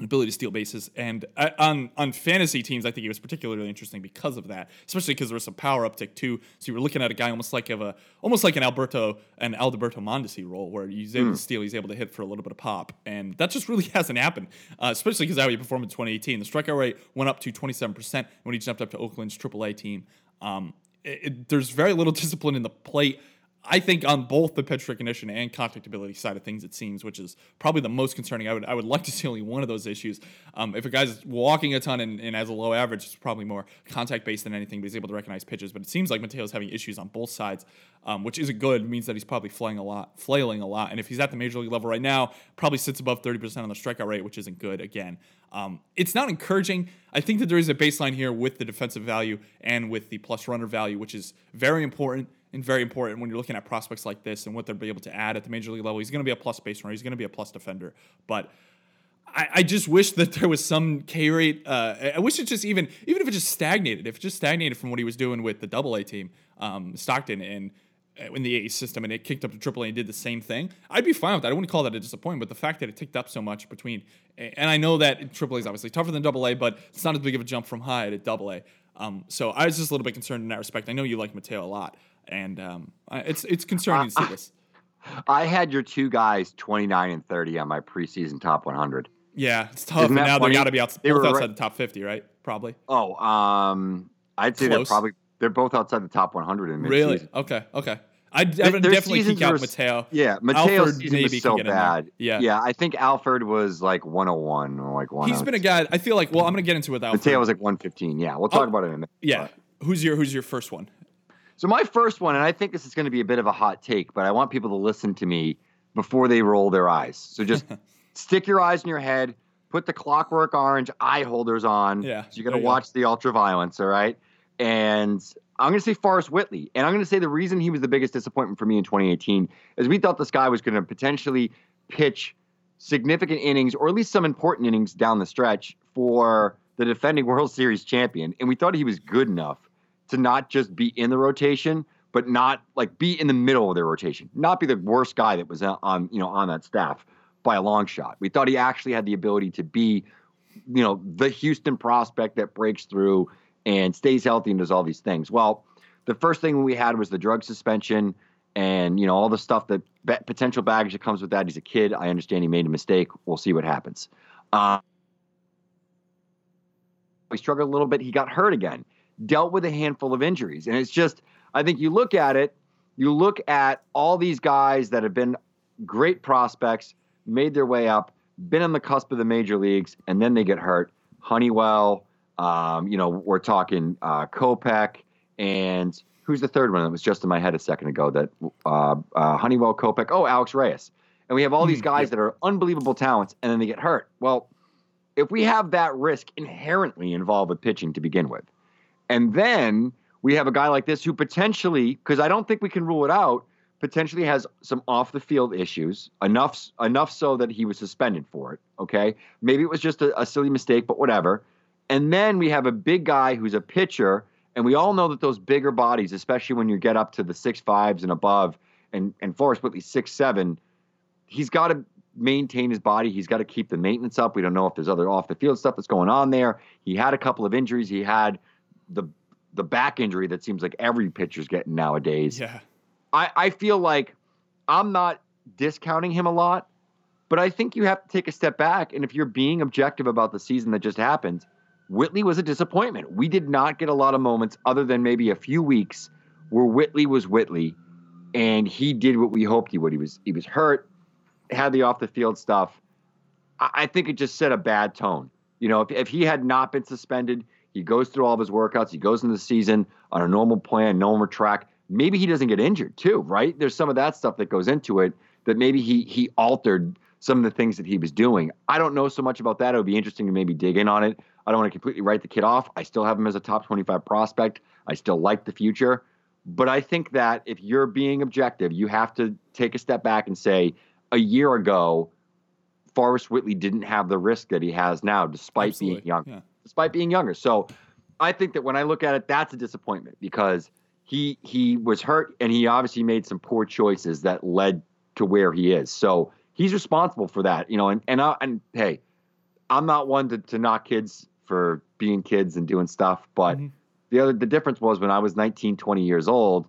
Speaker 4: ability to steal bases. And uh, on on fantasy teams, I think he was particularly interesting because of that, especially because there was some power uptick too. So you were looking at a guy almost like of a almost like an Alberto an Alberto Mondesi role, where he's able to steal, he's able to hit for a little bit of pop, and that just really hasn't happened. Uh, especially because how he performed in 2018, the strikeout rate went up to 27 percent when he jumped up to Oakland's AAA team. Um, it, it- there's very little discipline in the plate. I think on both the pitch recognition and contact ability side of things, it seems, which is probably the most concerning. I would I would like to see only one of those issues. Um, if a guy's walking a ton and, and has a low average, it's probably more contact based than anything, but he's able to recognize pitches. But it seems like Mateo's having issues on both sides, um, which isn't good. It means that he's probably flying a lot, flailing a lot. And if he's at the major league level right now, probably sits above 30% on the strikeout rate, which isn't good again. Um, it's not encouraging. I think that there is a baseline here with the defensive value and with the plus runner value, which is very important and very important when you're looking at prospects like this and what they'll be able to add at the major league level. He's going to be a plus base runner. He's going to be a plus defender. But I, I just wish that there was some K rate. Uh, I- wish it just even even if it just stagnated, if it just stagnated from what he was doing with the Double A team, um, Stockton, and uh, in the A system, and it kicked up to Triple A and did the same thing. I'd be fine with that. I wouldn't call that a disappointment, but the fact that it ticked up so much between, and I know that Triple A is obviously tougher than Double A, but it's not as big of a jump from high to Double A. Um, so I was just a little bit concerned in that respect. I know you like Mateo a lot, and um, it's it's concerning to see this.
Speaker 3: I had your two guys 29 and 30 on my preseason top 100.
Speaker 4: Yeah, it's tough. Now they
Speaker 3: funny?
Speaker 4: got to be out,
Speaker 3: They
Speaker 4: both outside
Speaker 3: right-
Speaker 4: the top 50, right? Probably.
Speaker 3: Oh, um, I'd say they're probably they're both outside the top 100 in midseason.
Speaker 4: Really? Okay. Okay. I'd
Speaker 3: Their-
Speaker 4: dev-
Speaker 3: their
Speaker 4: definitely kick out
Speaker 3: were-
Speaker 4: Mateo.
Speaker 3: Yeah, Mateo's season
Speaker 4: maybe
Speaker 3: was so
Speaker 4: get in there.
Speaker 3: bad.
Speaker 4: Yeah.
Speaker 3: yeah. I think Alford was like 101 or like one.
Speaker 4: He's been a guy. I feel like. Well, I'm gonna get into it with Alford.
Speaker 3: Mateo was like 115. Yeah, we'll talk
Speaker 4: Oh,
Speaker 3: about it in a minute.
Speaker 4: Yeah. Who's your Who's your first one?
Speaker 3: So my first one, and I think this is going to be a bit of a hot take, but I want people to listen to me before they roll their eyes. So just stick your eyes in your head, put the clockwork orange eye holders on.
Speaker 4: Yeah,
Speaker 3: So you're
Speaker 4: going
Speaker 3: to
Speaker 4: you go.
Speaker 3: watch the ultraviolence, all right? And I'm going to say Forrest Whitley. And I'm going to say the reason he was the biggest disappointment for me in 2018 is we thought this guy was going to potentially pitch significant innings or at least some important innings down the stretch for the defending World Series champion. And we thought he was good enough to not just be in the rotation, but not like be in the middle of their rotation, not be the worst guy that was on, you know, on that staff by a long shot. We thought he actually had the ability to be, you know, the Houston prospect that breaks through and stays healthy and does all these things. Well, the first thing we had was the drug suspension and, you know, all the stuff that potential baggage that comes with that. He's a kid. I understand he made a mistake. We'll see what happens. Uh, struggled a little bit. He got hurt again, dealt with a handful of injuries. And it's just, I think you look at it, you look at all these guys that have been great prospects, made their way up, been on the cusp of the major leagues, and then they get hurt. Honeywell, um, you know, we're talking uh, Kopech, and who's the third one that was just in my head a second ago? That uh, uh, Honeywell, Kopech, oh, Alex Reyes. And we have all these guys that are unbelievable talents, and then they get hurt. Well, if we have that risk inherently involved with pitching to begin with, and then we have a guy like this who potentially, because I don't think we can rule it out, potentially has some off the field issues enough enough so that he was suspended for it. Okay, maybe it was just a, a silly mistake, but whatever. And then we have a big guy who's a pitcher, and we all know that those bigger bodies, especially when you get up to the six fives and above, and and Forrest Whitley six seven, he's got to maintain his body. He's got to keep the maintenance up. We don't know if there's other off the field stuff that's going on there. He had a couple of injuries. He had the the back injury that seems like every pitcher's getting nowadays.
Speaker 4: Yeah.
Speaker 3: I, I feel like I'm not discounting him a lot, but I think you have to take a step back. And if you're being objective about the season that just happened, Whitley was a disappointment. We did not get a lot of moments other than maybe a few weeks where Whitley was Whitley and he did what we hoped he would. He was he was hurt, had the off the field stuff. I, I think it just set a bad tone. You know, if, if he had not been suspended, he goes through all of his workouts, he goes into the season on a normal plan, normal track maybe he doesn't get injured too, right? There's some of that stuff that goes into it that maybe he he altered some of the things that he was doing. I don't know so much about that. It would be interesting to maybe dig in on it. I don't want to completely write the kid off. I still have him as a top 25 prospect. I still like the future. But I think that if you're being objective, you have to take a step back and say, a year ago, Forrest Whitley didn't have the risk that he has now, despite
Speaker 4: Absolutely.
Speaker 3: being young,
Speaker 4: Yeah.
Speaker 3: Despite being younger. So I think that when I look at it, that's a disappointment because he he was hurt and he obviously made some poor choices that led to where he is. So he's responsible for that, you know. And and I, and hey, I'm not one to, to knock kids for being kids and doing stuff, but
Speaker 4: Mm-hmm.
Speaker 3: the other the difference was when I was 19, 20 years old,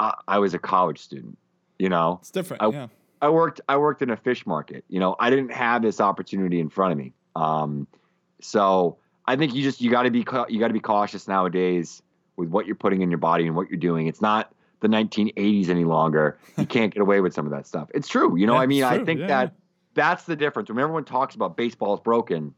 Speaker 3: I, I was a college student. You know,
Speaker 4: It's different.
Speaker 3: I,
Speaker 4: yeah.
Speaker 3: I worked I worked in a fish market. You know, I didn't have this opportunity in front of me. Um, so I think you just you got to be you got to be cautious nowadays with what you're putting in your body and what you're doing. It's not the 1980s any longer. You can't get away with some of that stuff. It's true. You know,
Speaker 4: Yeah,
Speaker 3: I mean, I think
Speaker 4: Yeah,
Speaker 3: that that's the difference. When everyone talks about baseball is broken,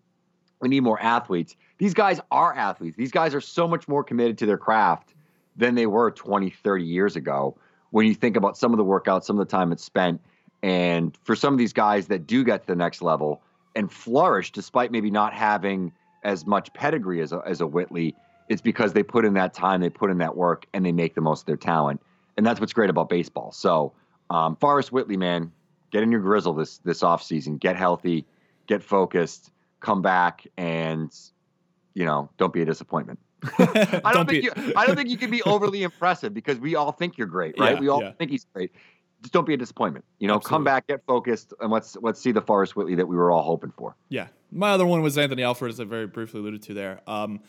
Speaker 3: we need more athletes. These guys are athletes. These guys are so much more committed to their craft than they were 20, 30 years ago. When you think about some of the workouts, some of the time it's spent, and for some of these guys that do get to the next level and flourish despite maybe not having as much pedigree as a, as a Whitley, it's because they put in that time, they put in that work, and they make the most of their talent. And that's what's great about baseball. So, um, Forrest Whitley, man, get in your grizzle this this offseason. Get healthy, get focused, come back, and you know, don't be a disappointment. I don't,
Speaker 4: Don't
Speaker 3: think
Speaker 4: be-
Speaker 3: you, I don't think you can be overly impressive because we all think you're great, right?
Speaker 4: Yeah,
Speaker 3: we all
Speaker 4: yeah.
Speaker 3: think he's great. Just don't be a disappointment. You know, come back, get focused, and let's let's see the Forrest Whitley that we were all hoping for.
Speaker 4: Yeah. My other one was Anthony Alford, as I very briefly alluded to there. Um,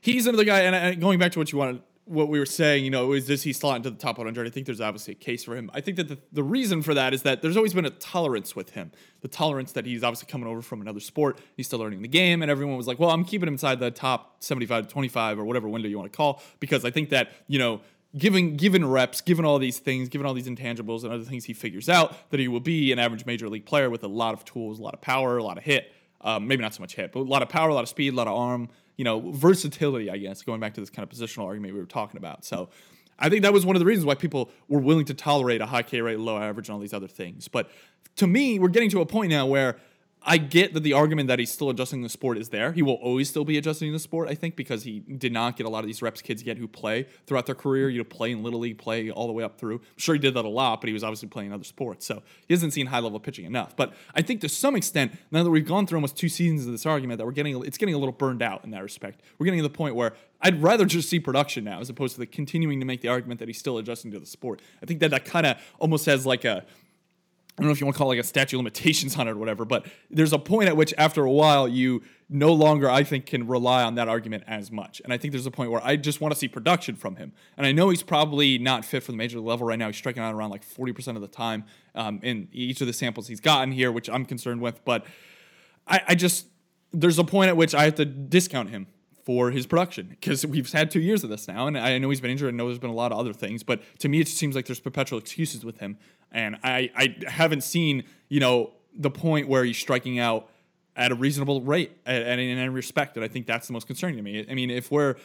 Speaker 4: he's another guy, and, and going back to what you wanted, what we were saying, you know, is does he slot into the top 100? I think there's obviously a case for him. I think that the, the reason for that is that there's always been a tolerance with him. The tolerance that he's obviously coming over from another sport. He's still learning the game, and everyone was like, well, I'm keeping him inside the top 75 to 25 or whatever window you want to call, because I think that, you know, given given reps, given all these things, given all these intangibles and other things he figures out, that he will be an average major league player with a lot of tools, a lot of power, a lot of hit. Um, maybe not so much hit, but a lot of power, a lot of speed, a lot of arm, you know, versatility, I guess, going back to this kind of positional argument we were talking about. So I think that was one of the reasons why people were willing to tolerate a high K rate, low average, and all these other things. But to me, we're getting to a point now where I get that the argument that he's still adjusting the sport is there. He will always still be adjusting the sport, I think, because he did not get a lot of these reps kids get who play throughout their career. You know, play in little league, play all the way up through. I'm sure he did that a lot, but he was obviously playing other sports, so he hasn't seen high level pitching enough. But I think to some extent, now that we've gone through almost two seasons of this argument, that we're getting it's getting a little burned out in that respect. We're getting to the point where I'd rather just see production now as opposed to the continuing to make the argument that he's still adjusting to the sport. I think that that kind of almost has like a I don't know if you want to call it like a statute limitations on it or whatever, but there's a point at which after a while you no longer, I think, can rely on that argument as much. And I think there's a point where I just want to see production from him. And I know he's probably not fit for the major level right now. He's striking out around like 40% of the time um, in each of the samples he's gotten here, which I'm concerned with. But I, I just, there's a point at which I have to discount him for his production because we've had two years of this now, and I know he's been injured. I know there's been a lot of other things, but to me, it just seems like there's perpetual excuses with him, and I I haven't seen you know the point where he's striking out at a reasonable rate and, in respect. And I think that's the most concerning to me. I mean, if we're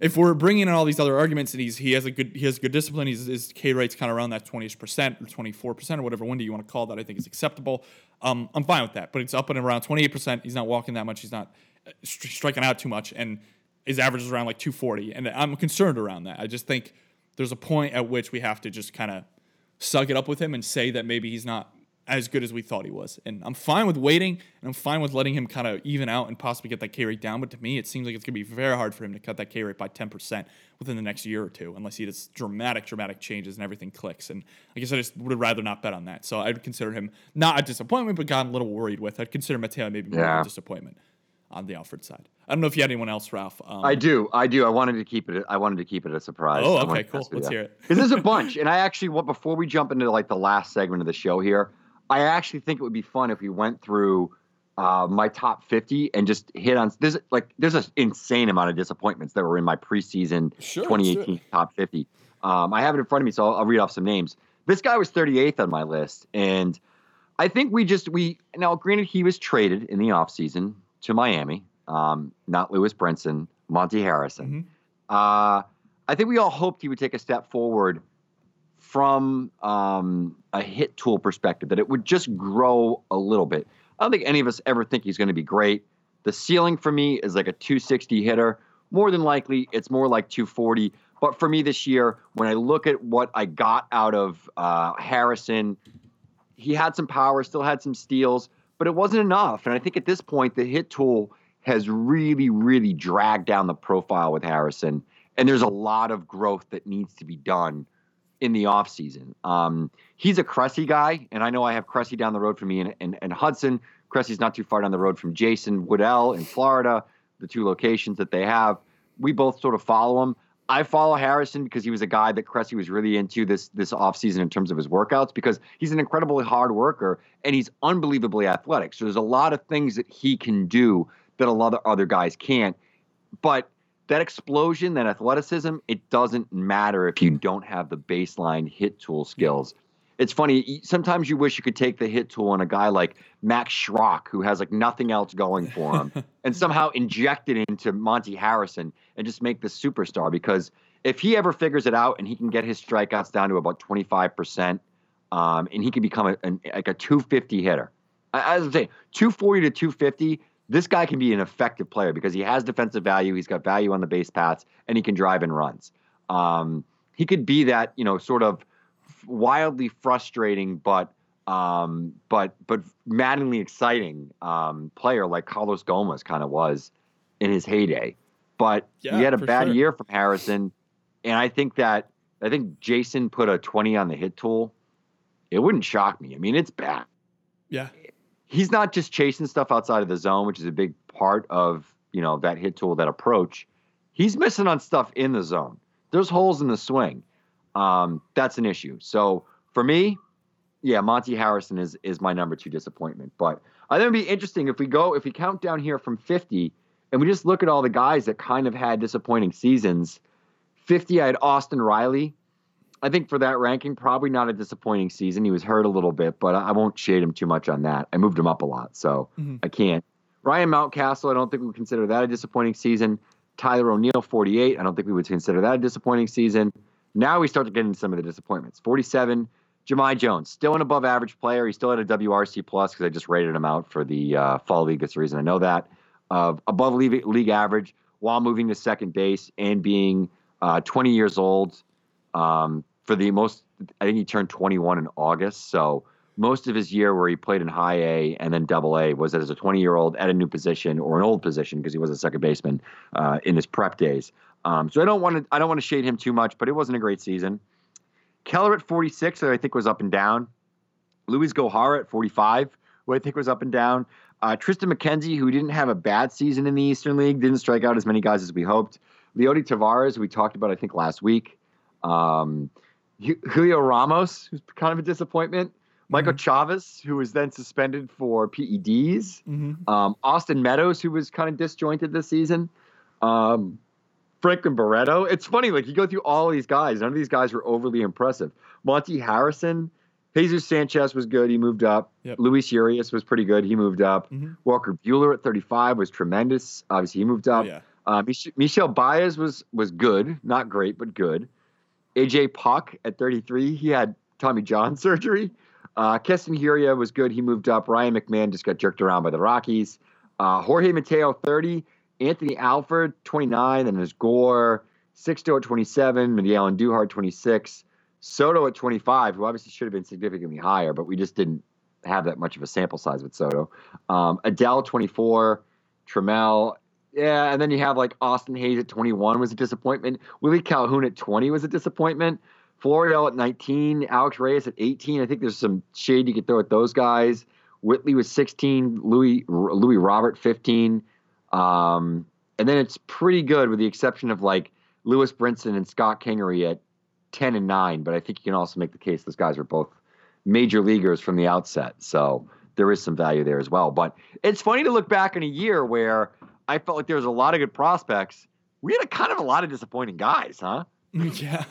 Speaker 4: if we're bringing in all these other arguments and he's he has a good he has good discipline, he's, his K rate's kind of around that twenty percent or twenty four percent or whatever window you want to call that. I think is acceptable. Um, I'm fine with that. But it's up and around twenty eight percent. He's not walking that much. He's not striking out too much, and his average is around like two forty. And I'm concerned around that. I just think there's a point at which we have to just kind of suck it up with him and say that maybe he's not as good as we thought he was. And I'm fine with waiting and I'm fine with letting him kind of even out and possibly get that K rate down. But to me, it seems like it's going to be very hard for him to cut that K rate by 10% within the next year or two, unless he does dramatic, dramatic changes and everything clicks. And I guess I just would rather not bet on that. So I'd consider him not a disappointment, but got a little worried with. I'd consider Mateo maybe more of a disappointment on the Alford side. I don't know if you had anyone else, Ralph. Um,
Speaker 3: I do, I do. I wanted to keep it. I wanted to keep it a surprise.
Speaker 4: Oh, okay, cool. Let's hear it.
Speaker 3: Because there's a bunch, and I actually, what before we jump into like the last segment of the show here, I actually think it would be fun if we went through uh, my top 50 and just hit on. There's like there's an insane amount of disappointments that were in my preseason
Speaker 4: Sure,
Speaker 3: 2018 top 50. Um, I have it in front of me, so I'll, I'll read off some names. This guy was 38th on my list, and I think we just we now granted he was traded in the offseason to Miami, um, not Lewis Brinson, Monte Harrison. Uh, I think we all hoped he would take a step forward from um, a hit tool perspective, that it would just grow a little bit. I don't think any of us ever think he's going to be great. The ceiling for me is like a 260 hitter. More than likely, it's more like 240. But for me this year, when I look at what I got out of uh, Harrison, he had some power, still had some steals, but it wasn't enough. And I think at this point, the hit tool has really, really dragged down the profile with Harrison. And there's a lot of growth that needs to be done in the offseason. Um, he's a Cressey guy, and I know I have Cressey down the road from me and, and, and Hudson. Cressey's not too far down the road from Jason Woodell in Florida, the two locations that they have. We both sort of follow him. I follow Harrison because he was a guy that Cressey was really into this this offseason in terms of his workouts because he's an incredibly hard worker and he's unbelievably athletic. So there's a lot of things that he can do that a lot of other guys can't. But that explosion, that athleticism, it doesn't matter if you don't have the baseline hit tool skills. It's funny. Sometimes you wish you could take the hit tool on a guy like Max Schrock, who has like nothing else going for him, and somehow inject it into Monte Harrison and just make this superstar. Because if he ever figures it out and he can get his strikeouts down to about 25%, um, and he can become a, an, like a 250 hitter. I- As I'm saying, 240 to 250, this guy can be an effective player because he has defensive value. He's got value on the base paths, and he can drive in runs. Um, he could be that, you know, sort of wildly frustrating, but um, but but maddeningly exciting um, player like Carlos Gomez kind of was in his heyday. But
Speaker 4: Yeah,
Speaker 3: he had a bad
Speaker 4: sure.
Speaker 3: year from Harrison, and I think that I think Jason put a 20 on the hit tool. It wouldn't shock me. I mean, it's bad
Speaker 4: Yeah.
Speaker 3: he's not just chasing stuff outside of the zone, which is a big part of you know that hit tool, that approach. He's missing on stuff in the zone. There's holes in the swing. Um, that's an issue. So for me, yeah, Monte Harrison is is my number two disappointment. But I think it'd be interesting if we go if we count down here from 50 and we just look at all the guys that kind of had disappointing seasons. 50, I had Austin Riley. I think for that ranking, probably not a disappointing season. He was hurt a little bit, but I won't shade him too much on that. I moved him up a lot, so I can't. Ryan Mountcastle, I don't think we would consider that a disappointing season. Tyler O'Neill, 48. I don't think we would consider that a disappointing season. Now we start to get into some of the disappointments. 47, Jahmai Jones, still an above average player. He's still at a WRC plus because I just rated him out for the uh, fall league. That's the reason I know that. Of above league, league average while moving to second base and being uh, 20 years old. Um, for the most, I think he turned 21 in August. So most of his year where he played in high A and then double A was as a 20 year old at a new position or an old position because he was a second baseman uh, in his prep days. Um, so I don't want to I don't want to shade him too much, but it wasn't a great season. Keller at 46, who I think was up and down. Luis Gohara at 45, who I think was up and down. Uh, Triston McKenzie, who didn't have a bad season in the Eastern League, didn't strike out as many guys as we hoped. Leody Taveras, we talked about, I think, last week. Um, Julio Ramos, who's kind of a disappointment. Michael Chavis, who was then suspended for PEDs. Um, Austin Meadows, who was kind of disjointed this season. Um, Franklin Barreto. It's funny, like you go through all these guys. None of these guys were overly impressive. Monte Harrison, Jesus Sanchez was good. He moved up.
Speaker 4: Yep.
Speaker 3: Luis Urias was pretty good. He moved up.
Speaker 4: Mhm.
Speaker 3: Walker Buehler at 35 was tremendous. Obviously, he moved up.
Speaker 4: Oh, yeah.
Speaker 3: Uh, Mich- Michel Baez was was good, not great, but good. AJ Puk at 33, he had Tommy John surgery. Uh, Keston Hiura was good. He moved up. Ryan McMahon just got jerked around by the Rockies. Uh, Jorge Mateo 30, Anthony Alford 29, and there's Gore, Sixto at 27, Miguel Andujar 26, Soto at 25, who obviously should have been significantly higher, but we just didn't have that much of a sample size with Soto. Um, Adell 24, Trammell. Yeah, and then you have like Austin Hays at 21 was a disappointment. Willie Calhoun at 20 was a disappointment. Florial at 19, Alex Reyes at 18. I think there's some shade you could throw at those guys. Whitley was 16, Louis Louis Robert 15. Um, and then it's pretty good with the exception of like Lewis Brinson and Scott Kingery at 10 and 9. But I think you can also make the case those guys are both major leaguers from the outset. So there is some value there as well. But it's funny to look back in a year where I felt like there was a lot of good prospects. We had a kind of a lot of disappointing guys, huh?
Speaker 4: Yeah,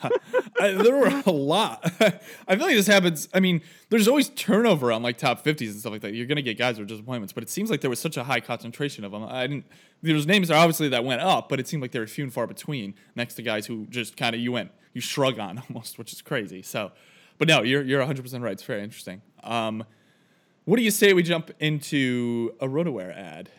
Speaker 4: I, there were a lot. I feel like this happens. I mean, there's always turnover on like top 50s and stuff like that. You're gonna get guys with disappointments, but it seems like there was such a high concentration of them. I didn't. There's names that obviously that went up, but it seemed like they were few and far between next to guys who just kind of you went you shrug on almost, which is crazy. So, but no, you're you're 100 percent right. It's very interesting. Um, what do you say we jump into a RotoWear ad?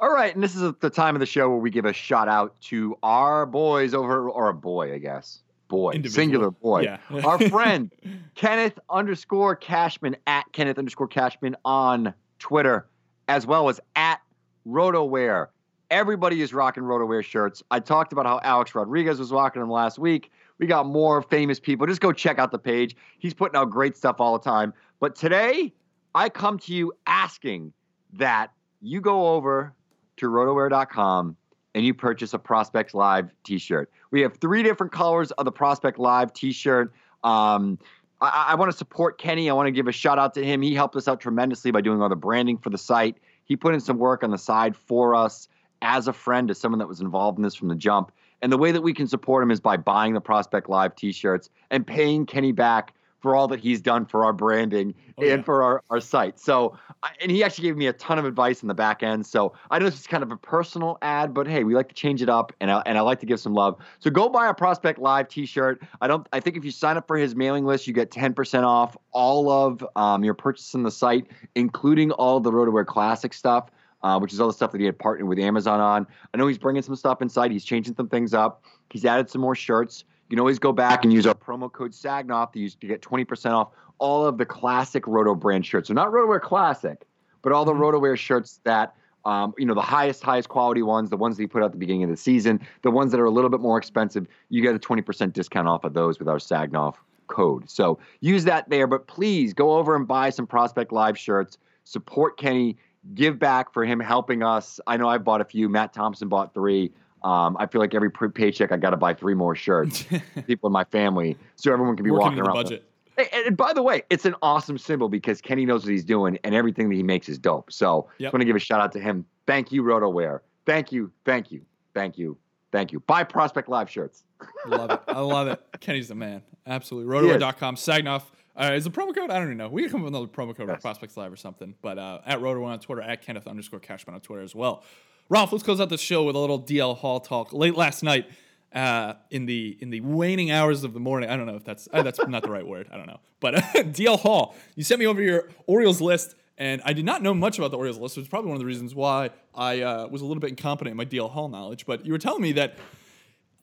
Speaker 3: All right, and this is the time of the show where we give a shout out to our boys over, or a boy, I guess. Boy,
Speaker 4: Individual.
Speaker 3: singular boy.
Speaker 4: Yeah.
Speaker 3: our friend, Kenneth underscore Cashman at Kenneth underscore Cashman on Twitter, as well as at RotoWear. Everybody is rocking RotoWear shirts. I talked about how Alex Rodriguez was rocking them last week. We got more famous people. Just go check out the page. He's putting out great stuff all the time. But today, I come to you asking that you go over to rotowear.com and you purchase a Prospects Live t shirt. We have three different colors of the Prospect Live t shirt. Um, I, I want to support Kenny. I want to give a shout out to him. He helped us out tremendously by doing all the branding for the site. He put in some work on the side for us as a friend, as someone that was involved in this from the jump. And the way that we can support him is by buying the Prospect Live t shirts and paying Kenny back for all that he's done for our branding
Speaker 4: Oh,
Speaker 3: and
Speaker 4: yeah.
Speaker 3: for our, our site. So, and he actually gave me a ton of advice in the back end. So I know this is kind of a personal ad, but hey, we like to change it up and I, and I like to give some love. So go buy a Prospect Live t-shirt. I don't, I think if you sign up for his mailing list, you get 10% off all of um, your purchase on the site, including all the RotoWear Classic stuff. Uh, which is all the stuff that he had partnered with Amazon on. I know he's bringing some stuff inside. He's changing some things up. He's added some more shirts. You can always go back and use our promo code SAGNOFF to use to get 20% off all of the classic Roto brand shirts. So not RotoWear Classic, but all the RotoWear shirts that um, you know, the highest, highest quality ones, the ones that you put out at the beginning of the season, the ones that are a little bit more expensive, you get a 20% discount off of those with our SAGNOFF code. So use that there, but please go over and buy some Prospect Live shirts. Support Kenny. Give back for him helping us. I know I've bought a few. Matt Thompson bought three. Um, I feel like every pre- paycheck I got to buy three more shirts. people in my family, so everyone can be
Speaker 4: Working
Speaker 3: walking around.
Speaker 4: budget.
Speaker 3: and, and by the way, it's an awesome symbol because Kenny knows what he's doing and everything that he makes is dope. So
Speaker 4: Yep.
Speaker 3: I want to give a shout out to him. Thank you, RotoWear. Thank you, thank you, thank you, thank you. Buy Prospect Live shirts.
Speaker 4: love it. I love it. Kenny's the man. Absolutely. Rotowear.com. Sagnoff. Uh, is the promo code? I don't even know. We can come up with another promo code for Prospects Live or something. But uh, at Rotowear on Twitter, at Kenneth underscore Cashman on Twitter as well. Ralph, let's close out the show with a little DL Hall talk. Late last night, uh, in the in the waning hours of the morning. I don't know if that's uh, that's not the right word. I don't know. But DL Hall, you sent me over your Orioles list, and I did not know much about the Orioles list. Which probably one of the reasons why I uh, was a little bit incompetent in my DL Hall knowledge. But you were telling me that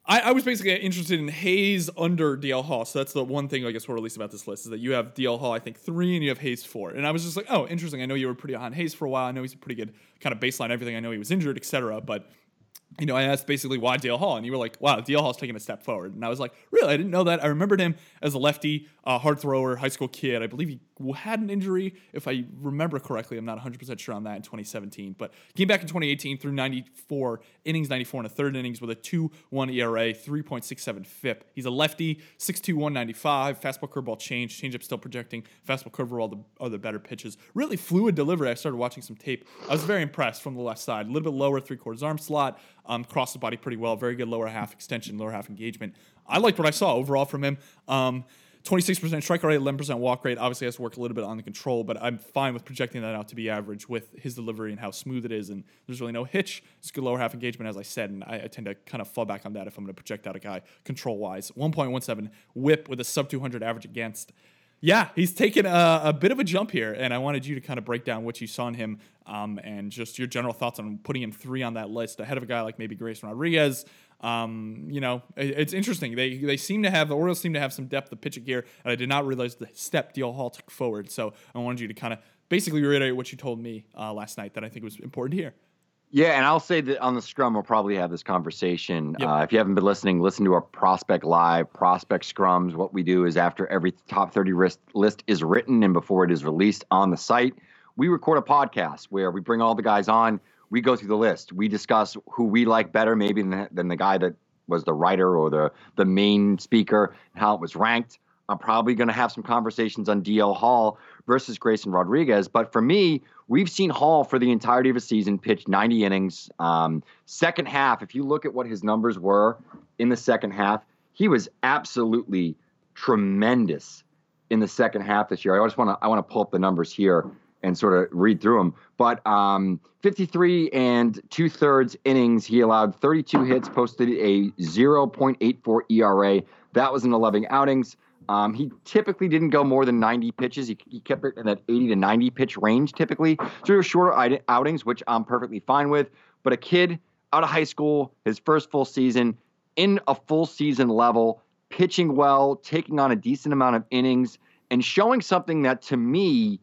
Speaker 4: I, I was basically interested in Hays under DL Hall. So that's the one thing I guess we're released about this list is that you have DL Hall, I think three, and you have Hays four. And I was just like, oh, interesting. I know you were pretty on Hays for a while. I know he's a pretty good kind of baseline, everything. I know he was injured, etc. But you know, I asked basically why DL Hall, and you were like, "Wow, DL Hall's taking a step forward." And I was like, "Really? I didn't know that." I remembered him as a lefty, uh, hard thrower, high school kid. I believe he had an injury, if I remember correctly. I'm not 100 percent sure on that in 2017, but came back in 2018 through 94 innings, 94 and a third innings with a 2 1 ERA, 3.67 FIP. He's a lefty, 6'2", 195, fastball curveball change, changeup still projecting, fastball curve are the better pitches. Really fluid delivery. I started watching some tape. I was very impressed from the left side. A little bit lower three quarters arm slot, um, crossed the body pretty well. Very good lower half extension, lower half engagement. I liked what I saw overall from him. Um, 26% strike rate, 11% walk rate. Obviously, has to work a little bit on the control, but I'm fine with projecting that out to be average with his delivery and how smooth it is. And there's really no hitch. It's good lower half engagement, as I said, and I, I tend to kind of fall back on that if I'm going to project out a guy control wise. 1.17 whip with a sub 200 average against. Yeah, he's taken a, a, bit of a jump here, and I wanted you to kind of break down what you saw in him um, and just your general thoughts on putting him three on that list ahead of a guy like maybe Grayson Rodriguez. Um, you know, it, it's interesting. They they seem to have the Orioles seem to have some depth of pitching here, and I did not realize the step DL Hall took forward. So I wanted you to kind of basically reiterate what you told me uh, last night that I think was important here.
Speaker 3: Yeah, and I'll say that on the scrum, we'll probably have this conversation. Yep. Uh, if you haven't been listening, listen to our Prospect Live, Prospect Scrums. What we do is after every top 30 list, list is written and before it is released on the site, we record a podcast where we bring all the guys on we go through the list. We discuss who we like better, maybe than the, than the guy that was the writer or the the main speaker, how it was ranked. I'm probably going to have some conversations on DL Hall versus Grayson Rodriguez. But for me, we've seen Hall for the entirety of a season pitch 90 innings. Um, second half, if you look at what his numbers were in the second half, he was absolutely tremendous in the second half this year. I just want to I want to pull up the numbers here and sort of read through them. But um, 53 and two thirds innings, he allowed 32 hits, posted a 0.84 ERA. That was in 11 outings. Um, he typically didn't go more than 90 pitches. He, he, kept it in that 80 to 90 pitch range typically. So were shorter outings, which I'm perfectly fine with. But a kid out of high school, his first full season, in a full season level, pitching well, taking on a decent amount of innings, and showing something that to me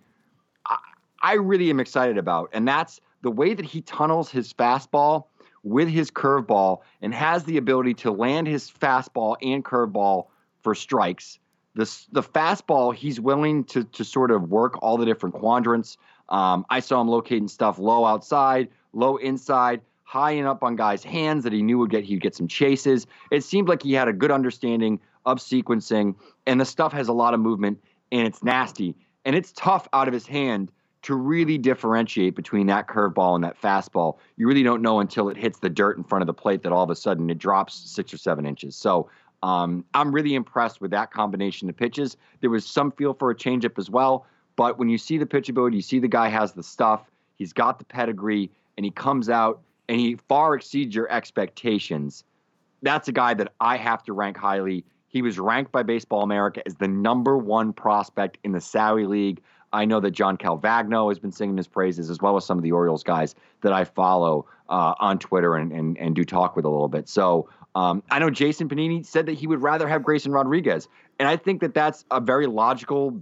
Speaker 3: I really am excited about. And that's the way that he tunnels his fastball with his curveball and has the ability to land his fastball and curveball for strikes. The, the fastball, he's willing to, to sort of work all the different quadrants. Um, I saw him locating stuff low outside, low inside, high and up on guys' hands that he knew would get he'd get some chases. It seemed like he had a good understanding of sequencing, and the stuff has a lot of movement and it's nasty and it's tough out of his hand to really differentiate between that curveball and that fastball, you really don't know until it hits the dirt in front of the plate that all of a sudden it drops six or seven inches. So um, I'm really impressed with that combination of pitches. There was some feel for a changeup as well, but when you see the pitch ability, you see the guy has the stuff, he's got the pedigree, and he comes out and he far exceeds your expectations. That's a guy that I have to rank highly. He was ranked by Baseball America as the number one prospect in the Sally League. I know that John Calvagno has been singing his praises, as well as some of the Orioles guys that I follow uh, on Twitter and, and, and do talk with a little bit. So um, I know Jason Pennini said that he would rather have Grayson Rodriguez, and I think that that's a very logical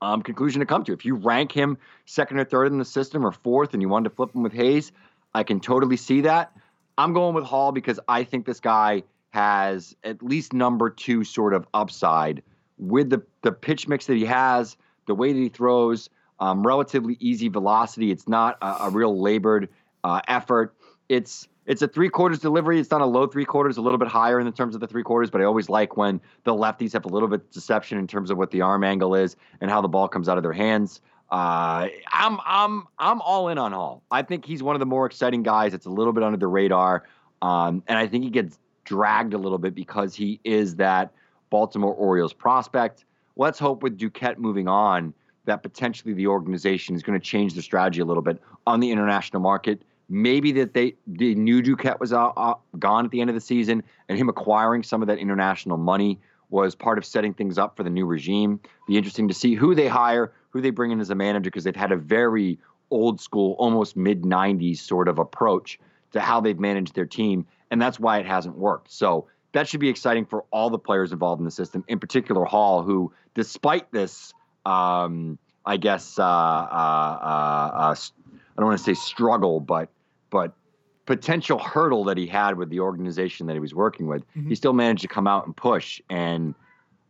Speaker 3: um, conclusion to come to. If you rank him second or third in the system or fourth, and you wanted to flip him with Hays, I can totally see that. I'm going with Hall because I think this guy has at least number two sort of upside with the the pitch mix that he has the way that he throws, um, relatively easy velocity. It's not a, a real labored uh, effort. It's it's a three quarters delivery. It's not a low three quarters, a little bit higher in the terms of the three quarters. But I always like when the lefties have a little bit deception in terms of what the arm angle is and how the ball comes out of their hands. Uh, I'm I'm I'm all in on Hall. I think he's one of the more exciting guys. It's a little bit under the radar, um, and I think he gets dragged a little bit because he is that Baltimore Orioles prospect let's hope with Duquette moving on that potentially the organization is going to change their strategy a little bit on the international market. Maybe that they, they knew Duquette was uh, uh, gone at the end of the season, and him acquiring some of that international money was part of setting things up for the new regime. Be interesting to see who they hire, who they bring in as a manager, because they've had a very old school, almost mid 90s sort of approach to how they've managed their team, and that's why it hasn't worked. So that should be exciting for all the players involved in the system, in particular Hall, who, despite this, um, I guess, uh, uh, uh, I don't want to say struggle, but but potential hurdle that he had with the organization that he was working with, mm-hmm. he still managed to come out and push. And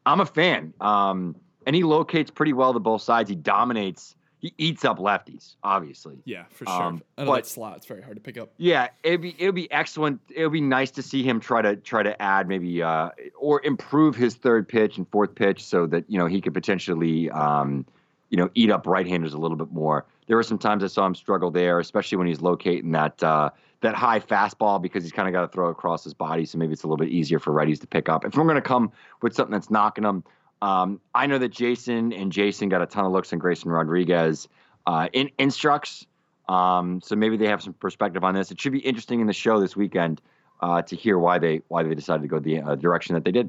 Speaker 3: I'm a fan. Um, and he locates pretty well to both sides. He dominates he eats up lefties, obviously.
Speaker 4: Yeah, for sure. Um, but that slot, it's very hard to pick up.
Speaker 3: Yeah, it'd be it'd be excellent. It would be nice to see him try to try to add maybe uh, or improve his third pitch and fourth pitch so that you know he could potentially um, you know eat up right-handers a little bit more. There were some times I saw him struggle there, especially when he's locating that uh, that high fastball because he's kind of got to throw across his body, so maybe it's a little bit easier for righties to pick up. If we're going to come with something that's knocking him, Um, I know that Jason and Jason got a ton of looks on Grayson Rodriguez uh, in instructs. Um, so maybe they have some perspective on this. It should be interesting in the show this weekend uh, to hear why they why they decided to go the uh, direction that they did.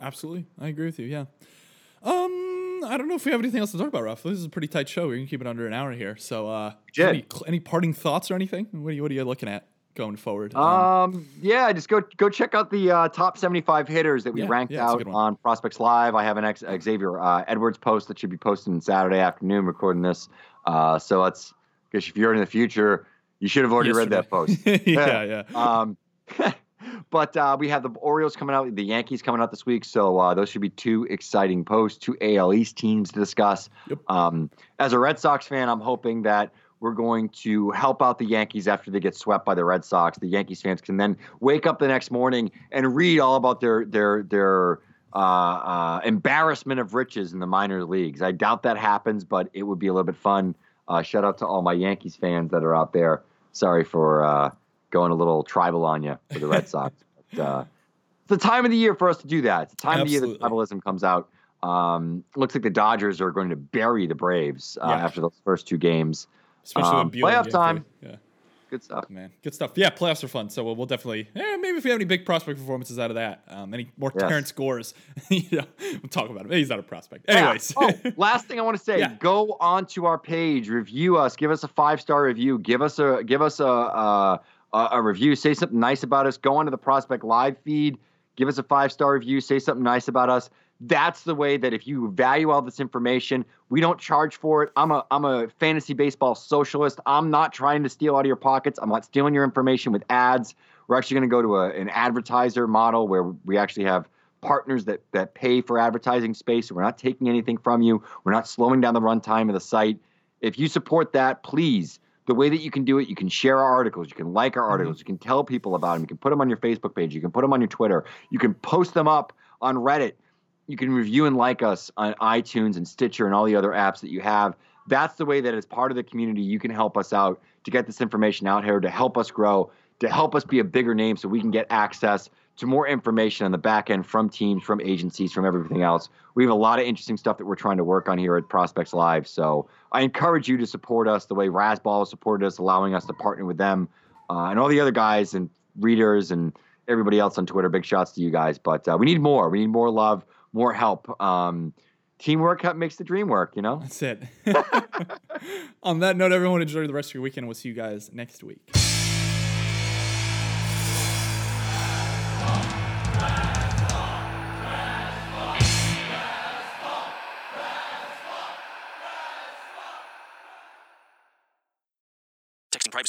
Speaker 4: Absolutely, I agree with you. Yeah. Um, I don't know if we have anything else to talk about, Ruff. This is a pretty tight show. We're gonna keep it under an hour here. So, uh, any, any parting thoughts or anything? What are you What are you looking at going forward?
Speaker 3: Um, yeah, just go go check out the uh, top 75 hitters that we
Speaker 4: Yeah,
Speaker 3: ranked
Speaker 4: yeah,
Speaker 3: out on Prospects Live. I have an ex- Xavier uh, Edwards post that should be posted on Saturday afternoon. Recording this, uh, so let's. Because if you're in the future, you should have already read that post.
Speaker 4: yeah, yeah.
Speaker 3: Um, but uh, we have the Orioles coming out, the Yankees coming out this week, so uh, those should be two exciting posts, two AL East teams to discuss. Um, as a Red Sox fan, I'm hoping that we're going to help out the Yankees after they get swept by the Red Sox. The Yankees fans can then wake up the next morning and read all about their their their uh, uh, embarrassment of riches in the minor leagues. I doubt that happens, but it would be a little bit fun. Uh, shout out to all my Yankees fans that are out there. Sorry for uh, going a little tribal on you for the Red Sox. But, uh, it's the time of the year for us to do that. It's the time of the year that tribalism comes out. Um, looks like the Dodgers are going to bury the Braves uh,
Speaker 4: Yeah.
Speaker 3: after those first two games.
Speaker 4: Especially
Speaker 3: Um,
Speaker 4: with Buehler
Speaker 3: playoff time.
Speaker 4: Yeah.
Speaker 3: Good stuff.
Speaker 4: Man, good stuff. Yeah, playoffs are fun. So we'll, we'll definitely, eh, maybe if we have any big prospect performances out of that, um, any more
Speaker 3: Yes.
Speaker 4: Terrence scores, you know, we'll talk about him. He's not a prospect.
Speaker 3: Yeah.
Speaker 4: Anyways,
Speaker 3: Oh, last thing I want to say:
Speaker 4: Yeah.
Speaker 3: go onto our page, review us, give us a five star review, give us a give us a, a a a review, say something nice about us. Go onto the Prospect Live feed, give us a five star review, say something nice about us. That's the way that if you value all this information, we don't charge for it. I'm a I'm a fantasy baseball socialist. I'm not trying to steal out of your pockets. I'm not stealing your information with ads. We're actually going to go to a, an advertiser model where we actually have partners that that pay for advertising space. We're not taking anything from you. We're not slowing down the runtime of the site. If you support that, please. The way that you can do it, you can share our articles, you can like our articles, mm-hmm. you can tell people about them, you can put them on your Facebook page, you can put them on your Twitter, you can post them up on Reddit, you can review and like us on iTunes and Stitcher and all the other apps that you have. That's the way that as part of the community, you can help us out to get this information out here, to help us grow, to help us be a bigger name so we can get access to more information on the back end from teams, from agencies, from everything else. We have a lot of interesting stuff that we're trying to work on here at Prospects Live. So I encourage you to support us the way Razzball has supported us, allowing us to partner with them uh, and all the other guys and readers and everybody else on Twitter. Big shots to you guys. But uh, we need more. We need more love, more help. Um, teamwork makes the dream work, you know?
Speaker 4: that's it. On that note, everyone, enjoy the rest of your weekend. We'll see you guys next week.